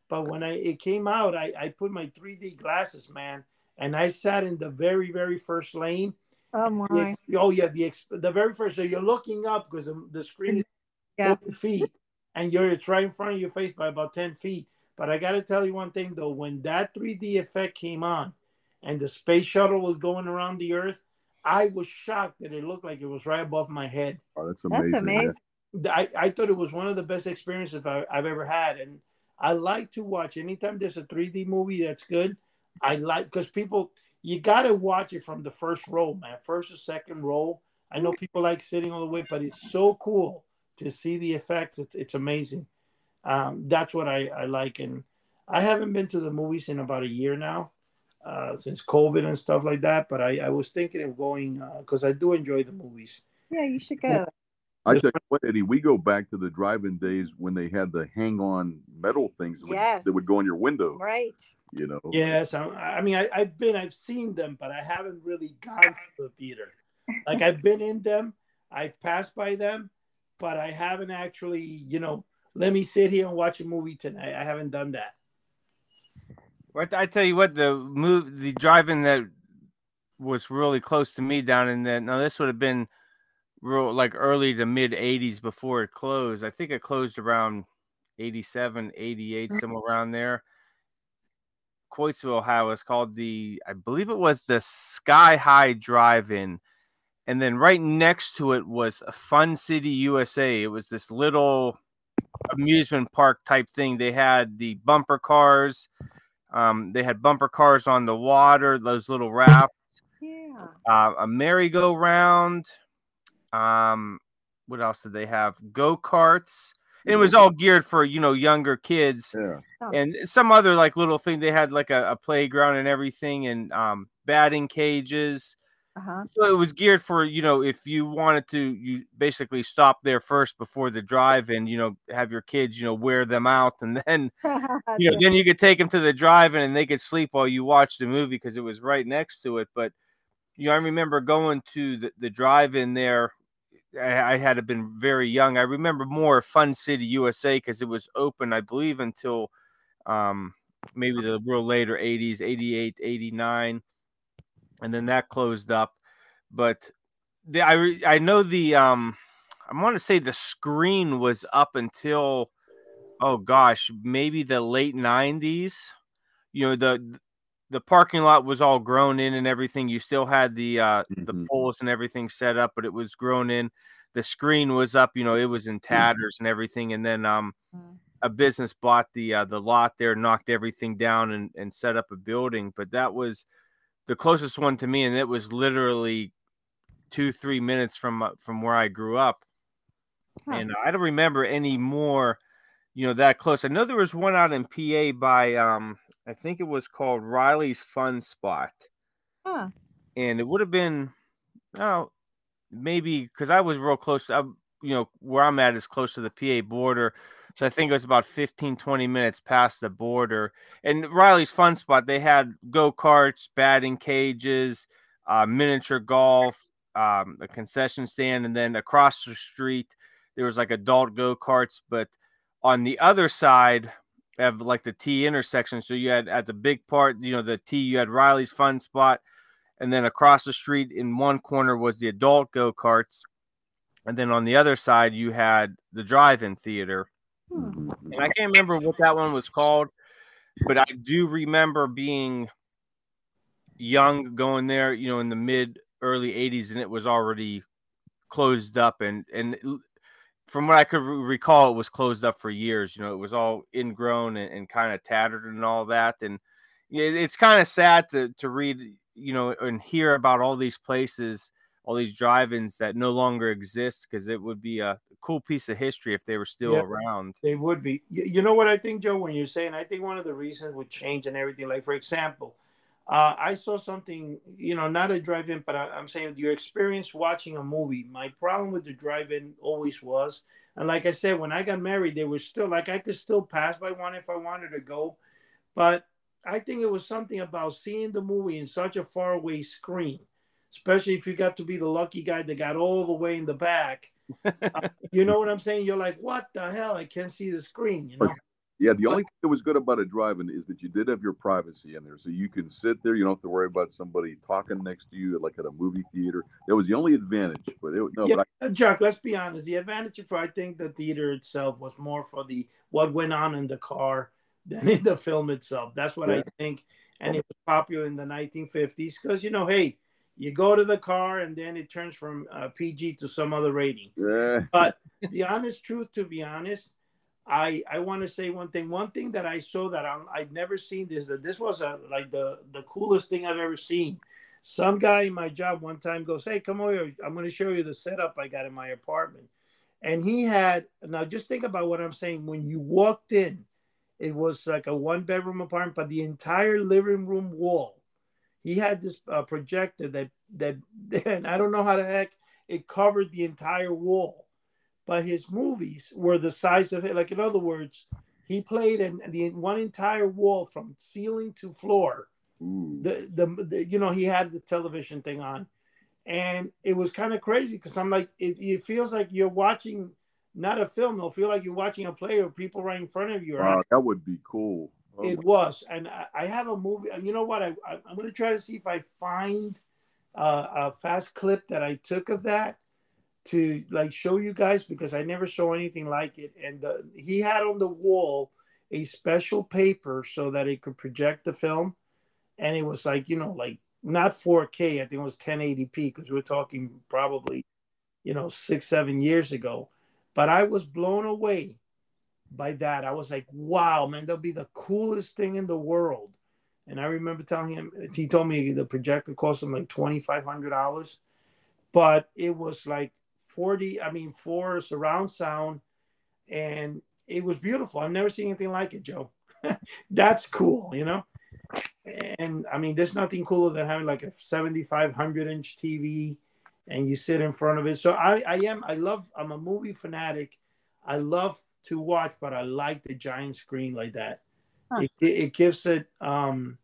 [SPEAKER 4] But when I it came out, I, I put my 3D glasses, man, and I sat in the very very first lane.
[SPEAKER 3] Oh
[SPEAKER 4] The
[SPEAKER 3] my.
[SPEAKER 4] ex- oh yeah, the the very first. So you're looking up because the, the screen is
[SPEAKER 3] Yeah.
[SPEAKER 4] 40 feet, and you're it's right in front of your face by about 10 feet. But I got to tell you one thing though, when that 3D effect came on, and the space shuttle was going around the Earth, I was shocked that it looked like it was right above my head.
[SPEAKER 2] Oh, that's amazing.
[SPEAKER 3] That's amazing.
[SPEAKER 4] I, I thought it was one of the best experiences I, I've ever had, and I like to watch anytime there's a 3D movie that's good. I like because people you got to watch it from the first row, man, first or second row. I know people like sitting all the way, but it's so cool to see the effects. It's, it's amazing. Um, that's what I, I like, and I haven't been to the movies in about a year now, uh, since COVID and stuff like that. But I, I was thinking of going because I do enjoy the movies.
[SPEAKER 3] Yeah, you should go.
[SPEAKER 2] I tell you what, Eddie, we go back to the drive-in days when they had the hang-on metal things that, would, that would go on your window.
[SPEAKER 3] Right.
[SPEAKER 2] You know.
[SPEAKER 4] Yes, I, I mean I, I've been, I've seen them, but I haven't really gone to the theater. Like I've been in them, I've passed by them, but I haven't actually, you know, let me sit here and watch a movie tonight. I haven't done that.
[SPEAKER 1] What I tell you what, the move, the drive-in that was really close to me down in that. Now this would have been real like early to mid '80s before it closed. I think it closed around 87, 88, mm-hmm. somewhere around there. Coatesville, Ohio, is called the, I believe it was the Sky High Drive-In, and then right next to it was a Fun City USA. It was this little amusement park type thing. They had the bumper cars. Um, they had bumper cars on the water, those little rafts,
[SPEAKER 3] Yeah.
[SPEAKER 1] uh, a merry-go-round. Um, what else did they have? Go karts. It was all geared for you know younger kids,
[SPEAKER 2] Yeah.
[SPEAKER 1] And some other like little thing. They had like a, a playground and everything, and um, batting cages.
[SPEAKER 3] Uh-huh.
[SPEAKER 1] So it was geared for you know if you wanted to, you basically stop there first before the drive, and you know have your kids you know wear them out, and then you know, then you could take them to the drive-in and they could sleep while you watch the movie because it was right next to it. But you know, I remember going to the, the drive-in there. I, I had been very young. I remember more Fun City USA because it was open, I believe, until um, maybe the real later 80s, 88, 89, and then that closed up. But the I I know the um I want to say the screen was up until oh gosh, maybe the late 90s. You know, the the parking lot was all grown in and everything. You still had the uh the
[SPEAKER 2] Mhm.
[SPEAKER 1] poles and everything set up, but it was grown in. The screen was up, you know, it was in tatters and everything. And then um
[SPEAKER 3] Mm.
[SPEAKER 1] a business bought the uh, the lot there, knocked everything down and, and set up a building. But that was the closest one to me, and it was literally two three minutes from uh, from where I grew up.
[SPEAKER 3] Huh.
[SPEAKER 1] And I don't remember any more, you know, that close. I know there was one out in PA by um I think it was called Riley's Fun Spot,
[SPEAKER 3] Huh.
[SPEAKER 1] and it would have been oh maybe because I was real close. I, you know, where I'm at is close to the PA border. So I think it was about 15, 20 minutes past the border. And Riley's Fun Spot, they had go karts, batting cages, uh, miniature golf, um, a concession stand, and then across the street there was like adult go karts. But on the other side of like the T intersection, so you had at the big part, you know, the T, you had Riley's Fun Spot, and then across the street in one corner was the adult go karts, and then on the other side you had the drive-in theater. And I can't remember what that one was called, but I do remember being young going there, you know, in the mid early 80s and it was already closed up and and from what I could re- recall it was closed up for years, you know, it was all ingrown and, and kind of tattered and all that and it's kind of sad to to read, you know, and hear about all these places, all these drive-ins that no longer exist because it would be a cool piece of history if they were still
[SPEAKER 4] Yeah.
[SPEAKER 1] around.
[SPEAKER 4] They would be. You, you know what I think, Joe? When you're saying, I think one of the reasons would change and everything. Like for example, uh, I saw something. You know, not a drive-in, but I, I'm saying your experience watching a movie. My problem with the drive-in always was, and like I said, when I got married, they were still like I could still pass by one if I wanted to go, but I think it was something about seeing the movie in such a faraway screen, especially if you got to be the lucky guy that got all the way in the back. Uh, you know what I'm saying? You're like, what the hell? I can't see the screen. You know?
[SPEAKER 2] Yeah, the only thing that was good about a drive-in is that you did have your privacy in there, so you can sit there. You don't have to worry about somebody talking next to you, like at a movie theater. That was the only advantage. But it, no,
[SPEAKER 4] yeah,
[SPEAKER 2] but I,
[SPEAKER 4] uh, Chuck. Let's be honest. The advantage for I think the theater itself was more for the what went on in the car than in the film itself. That's what I think, and it was popular in the 1950s because you know, hey, you go to the car and then it turns from uh, PG to some other rating.
[SPEAKER 2] yeah,
[SPEAKER 4] But the honest truth, to be honest, I I want to say one thing. One thing that I saw that I'm, I've never seen this that this was a, like the the coolest thing I've ever seen. Some guy in my job one time goes, "Hey, come over. here. I'm going to show you the setup I got in my apartment." And he had now just think about what I'm saying. When you walked in, it was like a one bedroom apartment, but the entire living room wall, he had this uh, projector that that and I don't know how the heck it covered the entire wall but his movies were the size of it. Like in other words, he played in the one entire wall from ceiling to floor. The, the the you know he had the television thing on, and it was kind of crazy because I'm like it, it feels like you're watching not a film. It'll feel like you're watching a play of people right in front of you.
[SPEAKER 2] Wow, that would be cool. Oh,
[SPEAKER 4] It was, and I, I have a movie. and You know what? I, I I'm going to try to see if I find uh, a fast clip that I took of that to like show you guys because I never saw anything like it. And uh, he had on the wall a special paper so that it could project the film, and it was like you know like not 4K. I think it was 1080p because we're talking probably you know six seven years ago. But I was blown away by that. I was like, wow, man, that'll be the coolest thing in the world. And I remember telling him, he told me the projector cost him like $2,500, but it was like 40, I mean, four surround sound, and it was beautiful. I've never seen anything like it, Joe. That's cool, you know? And I mean, there's nothing cooler than having like a 7,500 inch TV and you sit in front of it. So I, I am, I love, I'm a movie fanatic. I love to watch, but I like the giant screen like that.
[SPEAKER 3] Huh.
[SPEAKER 4] It, it, it gives it, um,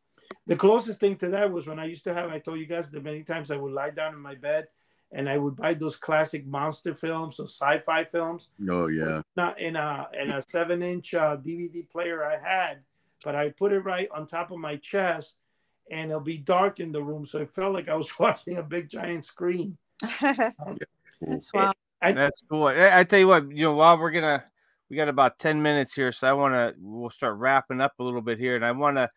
[SPEAKER 4] the closest thing to that was when I used to have, I told you guys that many times I would lie down in my bed and I would buy those classic monster films or sci-fi films
[SPEAKER 2] oh yeah.
[SPEAKER 4] not in a in a seven inch uh, DVD player I had, but I put it right on top of my chest, and it'll be dark in the room, so it felt like I was watching a big giant screen.
[SPEAKER 3] That's wow.
[SPEAKER 4] I,
[SPEAKER 1] That's cool. I, I tell you what, you know, while we're gonna, we got about ten minutes here, so I want to, we'll start wrapping up a little bit here, and I want to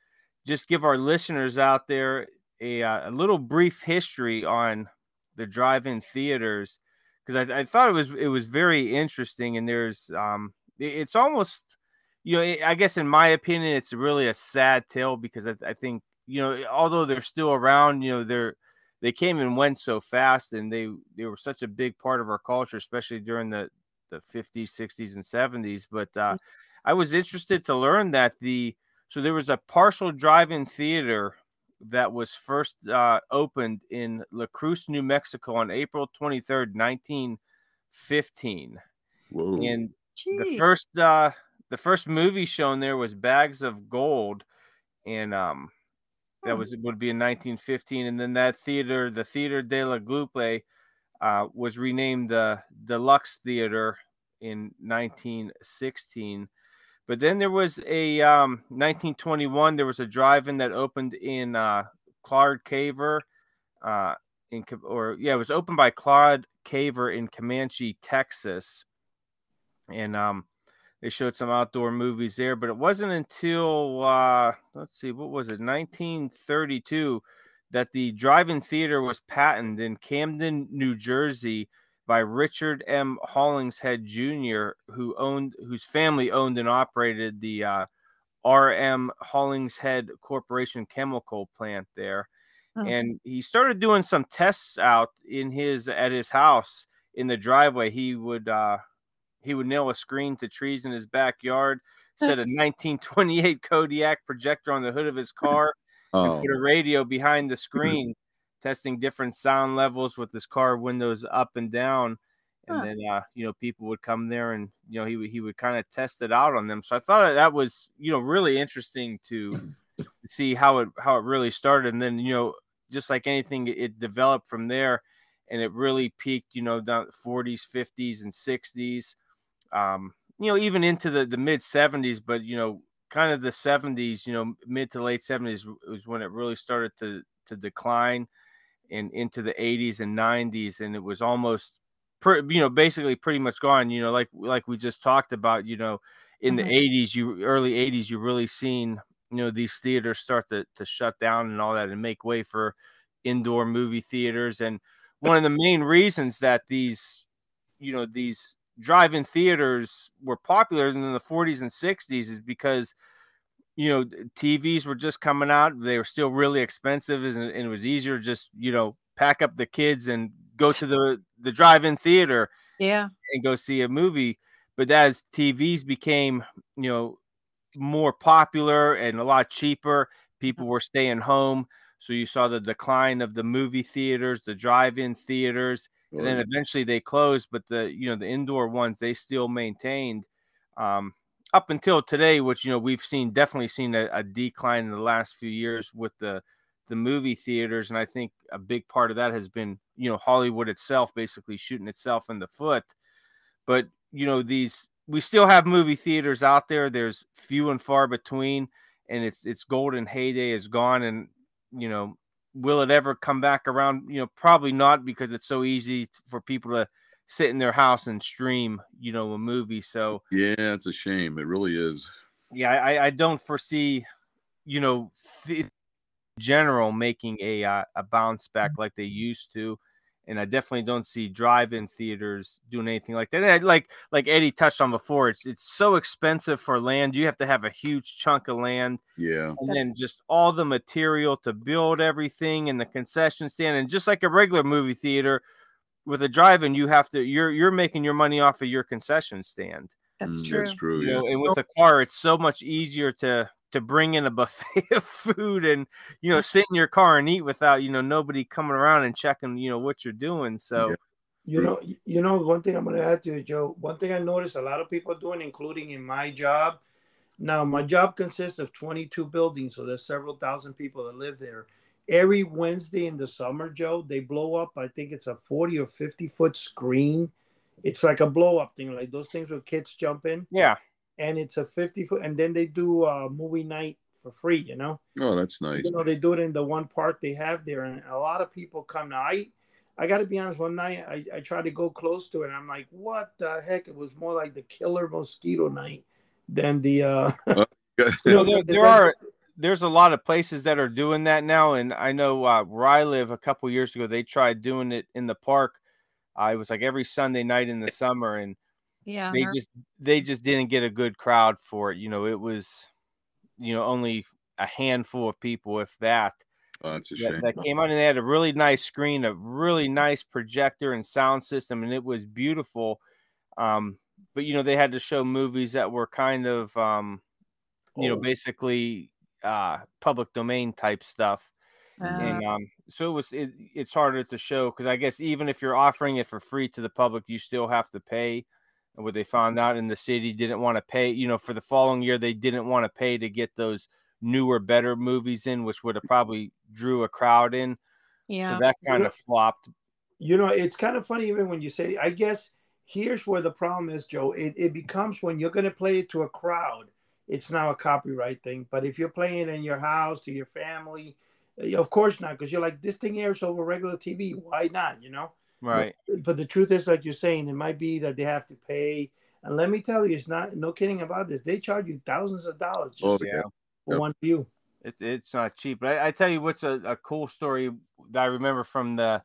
[SPEAKER 1] just give our listeners out there a, uh, a little brief history on the drive-in theaters because I, I thought it was it was very interesting, and there's um, it- it's almost, you know, I guess in my opinion, it's really a sad tale because I, I think you know, although they're still around, you know, they're they came and went so fast and they they were such a big part of our culture especially during the the 50s 60s and 70s but uh i was interested to learn that the so there was a partial drive-in theater that was first uh, opened in Las Cruces, New Mexico on April 23rd, 1915.
[SPEAKER 2] Whoa.
[SPEAKER 1] And the first uh the first movie shown there was Bags of Gold and um that
[SPEAKER 3] Hmm.
[SPEAKER 1] was would be in 1915 and then that theater the Theater de la Glupe uh was renamed the Deluxe Theater in 1916 but then there was a um 1921 there was a drive-in that opened in uh Caver uh in or yeah, it was opened by Claude Caver in Comanche, Texas, and um, they showed some outdoor movies there. But it wasn't until uh, let's see, what was it, 1932, that the drive-in theater was patented in Camden, New Jersey, by Richard M. Hollingshead Jr., who owned, whose family owned and operated the uh, R.M. Hollingshead Corporation chemical plant there. Oh. And he started doing some tests out in his at his house in the driveway. He would uh, he would nail a screen to trees in his backyard, set a 1928 Kodak projector on the hood of his car, oh. put a radio behind the screen, testing different sound levels with his car windows up and down. And huh. then, uh, you know, people would come there and, you know, he, he would kind of test it out on them. So I thought that was, you know, really interesting to see how it, how it really started. And then, you know, just like anything, it developed from there and it really peaked, you know, down 40s, 50s, and 60s um, you know, even into the, the mid 70s, but, you know, kind of the 70s, you know, mid to late 70s was when it really started to, to decline and into the 80s and 90s. And it was almost, you know, basically pretty much gone, you know, like, like we just talked about, you know, in mm-hmm. the 80s, you early 80s, you really seen, you know, these theaters start to, to shut down and all that and make way for indoor movie theaters. And one of the main reasons that these, you know, these drive-in theaters were popular in the 40s and 60s is because you know TVs were just coming out. They were still really expensive, and it was easier just you know pack up the kids and go to the the drive-in theater,
[SPEAKER 3] yeah,
[SPEAKER 1] and go see a movie. But as TVs became you know more popular and a lot cheaper, people were staying home. So you saw the decline of the movie theaters, the drive-in theaters, and then eventually they closed. But the you know the indoor ones they still maintained um, up until today, which you know we've seen definitely seen a, a, decline in the last few years with the the movie theaters, and I think a big part of that has been you know Hollywood itself basically shooting itself in the foot. But you know these we still have movie theaters out there. There's few and far between, and its its golden heyday is gone. And you know will it ever come back around? You know, probably not because it's so easy for people to sit in their house and stream, you know, a movie. So
[SPEAKER 2] yeah, it's a shame. It really is.
[SPEAKER 1] Yeah, I, I don't foresee, you know, th- general making a uh, a bounce back like they used to and I definitely don't see drive-in theaters doing anything like that. And like like Eddie touched on before, it's it's so expensive for land. You have to have a huge chunk of land,
[SPEAKER 2] yeah,
[SPEAKER 1] and then just all the material to build everything and the concession stand, and just like a regular movie theater with a drive-in, you have to you're you're making your money off of your concession stand.
[SPEAKER 3] That's mm, true.
[SPEAKER 2] That's true.
[SPEAKER 1] You
[SPEAKER 2] yeah.
[SPEAKER 1] know, and with a car, it's so much easier to to bring in a buffet of food and you know mm. sit in your car and eat without you know nobody coming around and checking you know what you're doing so yeah.
[SPEAKER 4] you know you know one thing i'm going to add to you joe one thing i noticed a lot of people doing including in my job now my job consists of 22 buildings so there's several thousand people that live there. Every wednesday in the summer joe they blow up i think it's a 40 or 50 foot screen. It's like a blow up thing like those things where kids jump in.
[SPEAKER 1] Yeah
[SPEAKER 4] and it's a 50 foot and then they do a movie night for free you know?
[SPEAKER 2] Oh that's nice.
[SPEAKER 4] You know they do it in the one park they have there and a lot of people come. Now i i gotta be honest one night i, I tried to go close to it and i'm like what the heck? It was more like the killer mosquito night than the uh
[SPEAKER 1] you know there, there are there's a lot of places that are doing that now and i know uh, where i live a couple years ago they tried doing it in the park. Uh, it was like every sunday night in the summer and
[SPEAKER 3] yeah
[SPEAKER 1] they just they just didn't get a good crowd for it you know it was you know only a handful of people if that
[SPEAKER 2] oh, that's a shame.
[SPEAKER 1] That, that came out and they had a really nice screen a really nice projector and sound system and it was beautiful um but you know they had to show movies that were kind of um you oh. know basically uh public domain type stuff uh, and um so it was it, it's harder to show because i guess even if you're offering it for free to the public you still have to pay what they found out in the city didn't want to pay you know for the following year they didn't want to pay to get those newer better movies in which would have probably drew a crowd in
[SPEAKER 3] yeah
[SPEAKER 1] so that kind of flopped
[SPEAKER 4] you know it's kind of funny even when you say i guess here's where the problem is joe it, it becomes when you're going to play it to a crowd it's now a copyright thing but if you're playing in your house to your family eh, Of course not, because you're like this thing airs over regular TV. Why not? You know.
[SPEAKER 1] Right.
[SPEAKER 4] But, but the truth is, like you're saying, it might be that they have to pay. And let me tell you, it's not no kidding about this. They charge you thousands of dollars just
[SPEAKER 2] Oh,
[SPEAKER 4] for
[SPEAKER 2] yeah.
[SPEAKER 4] for one view.
[SPEAKER 1] It, it's not cheap. But I, I tell you what's a, a cool story that I remember from the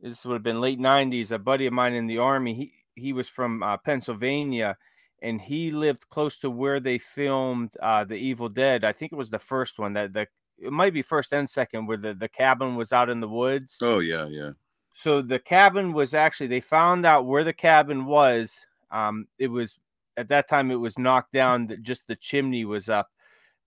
[SPEAKER 1] this would have been late '90s. A buddy of mine in the army, he he was from uh, Pennsylvania, and he lived close to where they filmed uh, the Evil Dead. I think it was the first one that the it might be first and second, where the the cabin was out in the woods.
[SPEAKER 2] Oh yeah, yeah.
[SPEAKER 1] So the cabin was actually they found out where the cabin was. Um, it was at that time it was knocked down. Just the chimney was up.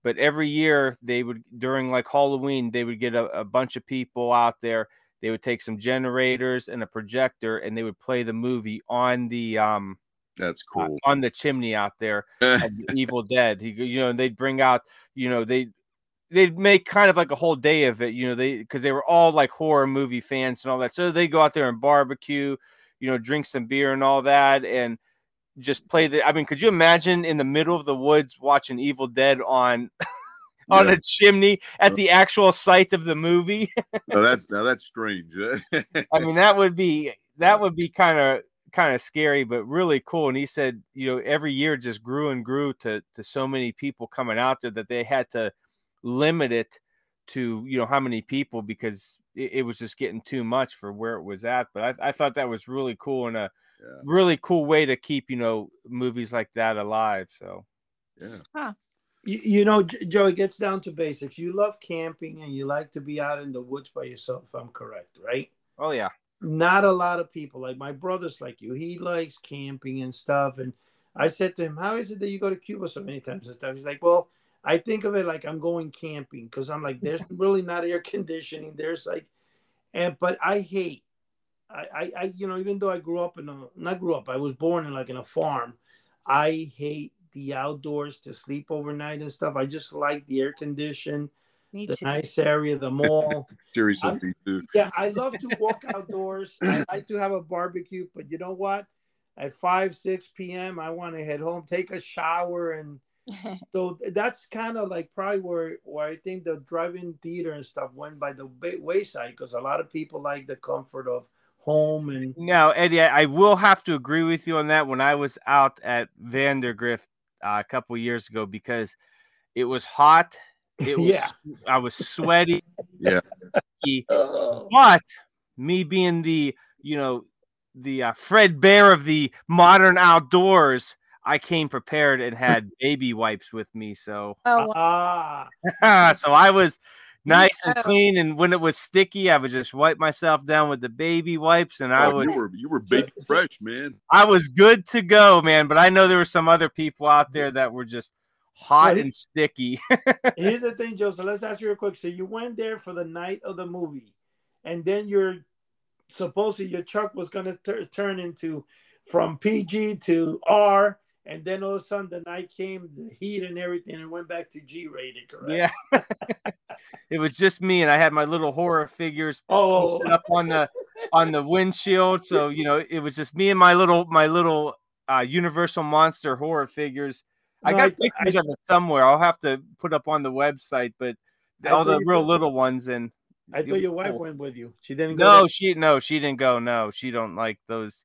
[SPEAKER 1] But every year they would during like Halloween they would get a, a bunch of people out there. They would take some generators and a projector and they would play the movie on the um
[SPEAKER 2] That's
[SPEAKER 1] uh,
[SPEAKER 2] cool.
[SPEAKER 1] on the chimney out there the Evil Dead. He, you know, they'd bring out, you know, they they'd make kind of like a whole day of it, you know, they because they were all like horror movie fans and all that. So they go out there and barbecue, you know, drink some beer and all that, and just play the. I mean, could you imagine in the middle of the woods watching Evil Dead on? On
[SPEAKER 2] Yeah.
[SPEAKER 1] a chimney at the actual site of the movie.
[SPEAKER 2] that's now that's strange.
[SPEAKER 1] I mean, that would be that would be kind of kind of scary, but really cool. And he said, you know, every year just grew and grew to to so many people coming out there that they had to limit it to you know how many people because it, it was just getting too much for where it was at. But I, I thought that was really cool and a
[SPEAKER 2] yeah,
[SPEAKER 1] really cool way to keep you know movies like that alive. So
[SPEAKER 2] yeah.
[SPEAKER 4] You, you know, J- Joe, it gets down to basics. You love camping and you like to be out in the woods by yourself. If I'm correct, right?
[SPEAKER 1] oh yeah,
[SPEAKER 4] Not a lot of people. Like my brother's like you. He likes camping and stuff. And I said to him, "How is it that you go to Cuba so many times and stuff?" He's like, "Well, I think of it like I'm going camping because I'm like, there's really not air conditioning. There's like, and but I hate, I, I, I, you know, even though I grew up in a, not grew up, I was born in like in a farm. I hate the outdoors to sleep overnight and stuff. I just like the air condition,
[SPEAKER 3] Me
[SPEAKER 4] the
[SPEAKER 3] too.
[SPEAKER 4] nice area, the mall.
[SPEAKER 2] Seriously,
[SPEAKER 4] I'm-
[SPEAKER 2] me too.
[SPEAKER 4] Yeah, I love to walk outdoors. I like to have a barbecue, but you know what? At 5, 6 p.m., I want to head home, take a shower. And so that's kind of like probably where, where I think the drive in theater and stuff went by the wayside because a lot of people like the comfort of home. And
[SPEAKER 1] Now, Eddie, I, I will have to agree with you on that. When I was out at Vandergrift uh, a couple years ago, because it was hot, it was,
[SPEAKER 4] Yeah.
[SPEAKER 1] I was sweaty.
[SPEAKER 2] Yeah.
[SPEAKER 1] but me being the you know the uh, Fred Bear of the modern outdoors, I came prepared and had baby wipes with me. So
[SPEAKER 3] Oh, wow.
[SPEAKER 4] ah,
[SPEAKER 1] so I was nice and clean. And when it was sticky, I would just wipe myself down with the baby wipes, and I
[SPEAKER 2] Oh,
[SPEAKER 1] would
[SPEAKER 2] you were you were baby fresh, man.
[SPEAKER 1] I was good to go, man. But I know there were some other people out there that were just hot
[SPEAKER 4] Right.
[SPEAKER 1] and sticky.
[SPEAKER 4] here's the thing, Joe. So let's ask you real quick. So you went there for the night of the movie, and then you're supposedly your truck was going to tur turn into from PG to R, and then all of a sudden the night came, the heat and everything, and went back to G rated, correct?
[SPEAKER 1] yeah. it was just me, and I had my little horror figures
[SPEAKER 4] Oh,
[SPEAKER 1] up on the on the windshield. So you know, it was just me and my little my little uh, Universal Monster horror figures. I got
[SPEAKER 4] I-
[SPEAKER 1] pictures
[SPEAKER 4] I-
[SPEAKER 1] of it somewhere. I'll have to put up on the website, but
[SPEAKER 4] I
[SPEAKER 1] all the real little ones and
[SPEAKER 4] I thought your wife
[SPEAKER 1] cool.
[SPEAKER 4] went with you. She didn't go.
[SPEAKER 1] No,
[SPEAKER 4] there?
[SPEAKER 1] she no, she didn't go. No, she don't like those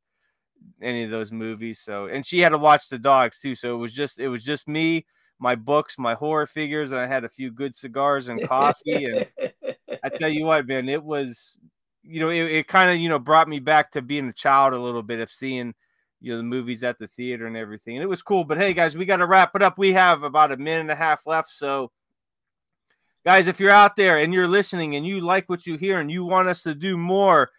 [SPEAKER 1] any of those movies. So and she had to watch the dogs too. So it was just it was just me, my books, my horror figures, and I had a few good cigars and coffee. and I tell you what, man, it was you know, it, it kind of you know brought me back to being a child a little bit of seeing you know the movies at the theater and everything. And it was cool. But hey guys, we gotta wrap it up. We have about a minute and a half left. So guys, if you're out there and you're listening and you like what you hear and you want us to do more,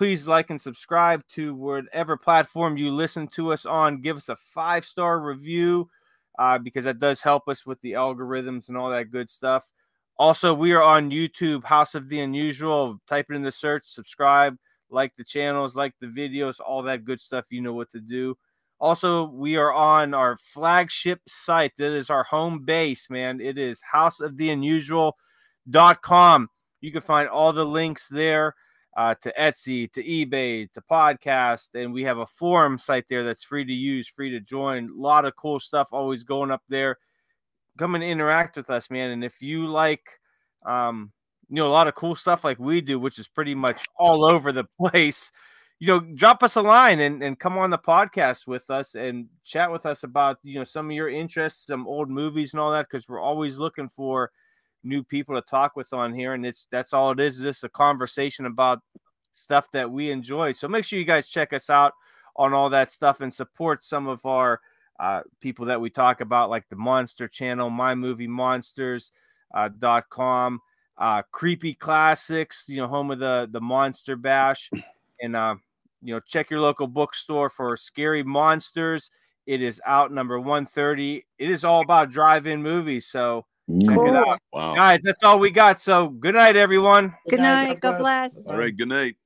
[SPEAKER 1] please like and subscribe to whatever platform you listen to us on. Give us a five star review uh, because that does help us with the algorithms and all that good stuff. Also, we are on YouTube, House of the Unusual. Type it in the search, subscribe, like the channels, like the videos, all that good stuff. You know what to do. Also, we are on our flagship site. That is our home base, man. It is house of the houseoftheunusual.com. You can find all the links there uh, to Etsy, to eBay, to podcast. And we have a forum site there that's free to use, free to join. A lot of cool stuff always going up there. Come and interact with us, man. And if you like, um, you know a lot of cool stuff like we do, which is pretty much all over the place, you know, drop us a line and, and come on the podcast with us and chat with us about you know some of your interests, some old movies and all that, because we're always looking for new people to talk with on here, and it's that's all it is, is just a conversation about stuff that we enjoy. So make sure you guys check us out on all that stuff and support some of our uh, people that we talk about, like the Monster Channel, My Movie Monsters uh, com, uh, Creepy Classics, you know, home of the the Monster Bash, and uh, you know, check your local bookstore for Scary Monsters. It is out number 130. It is all about drive-in movies, so check it out.
[SPEAKER 2] Wow.
[SPEAKER 1] Guys, that's all we got. So good night, everyone.
[SPEAKER 3] Good night. God bless.
[SPEAKER 2] All right. Good night.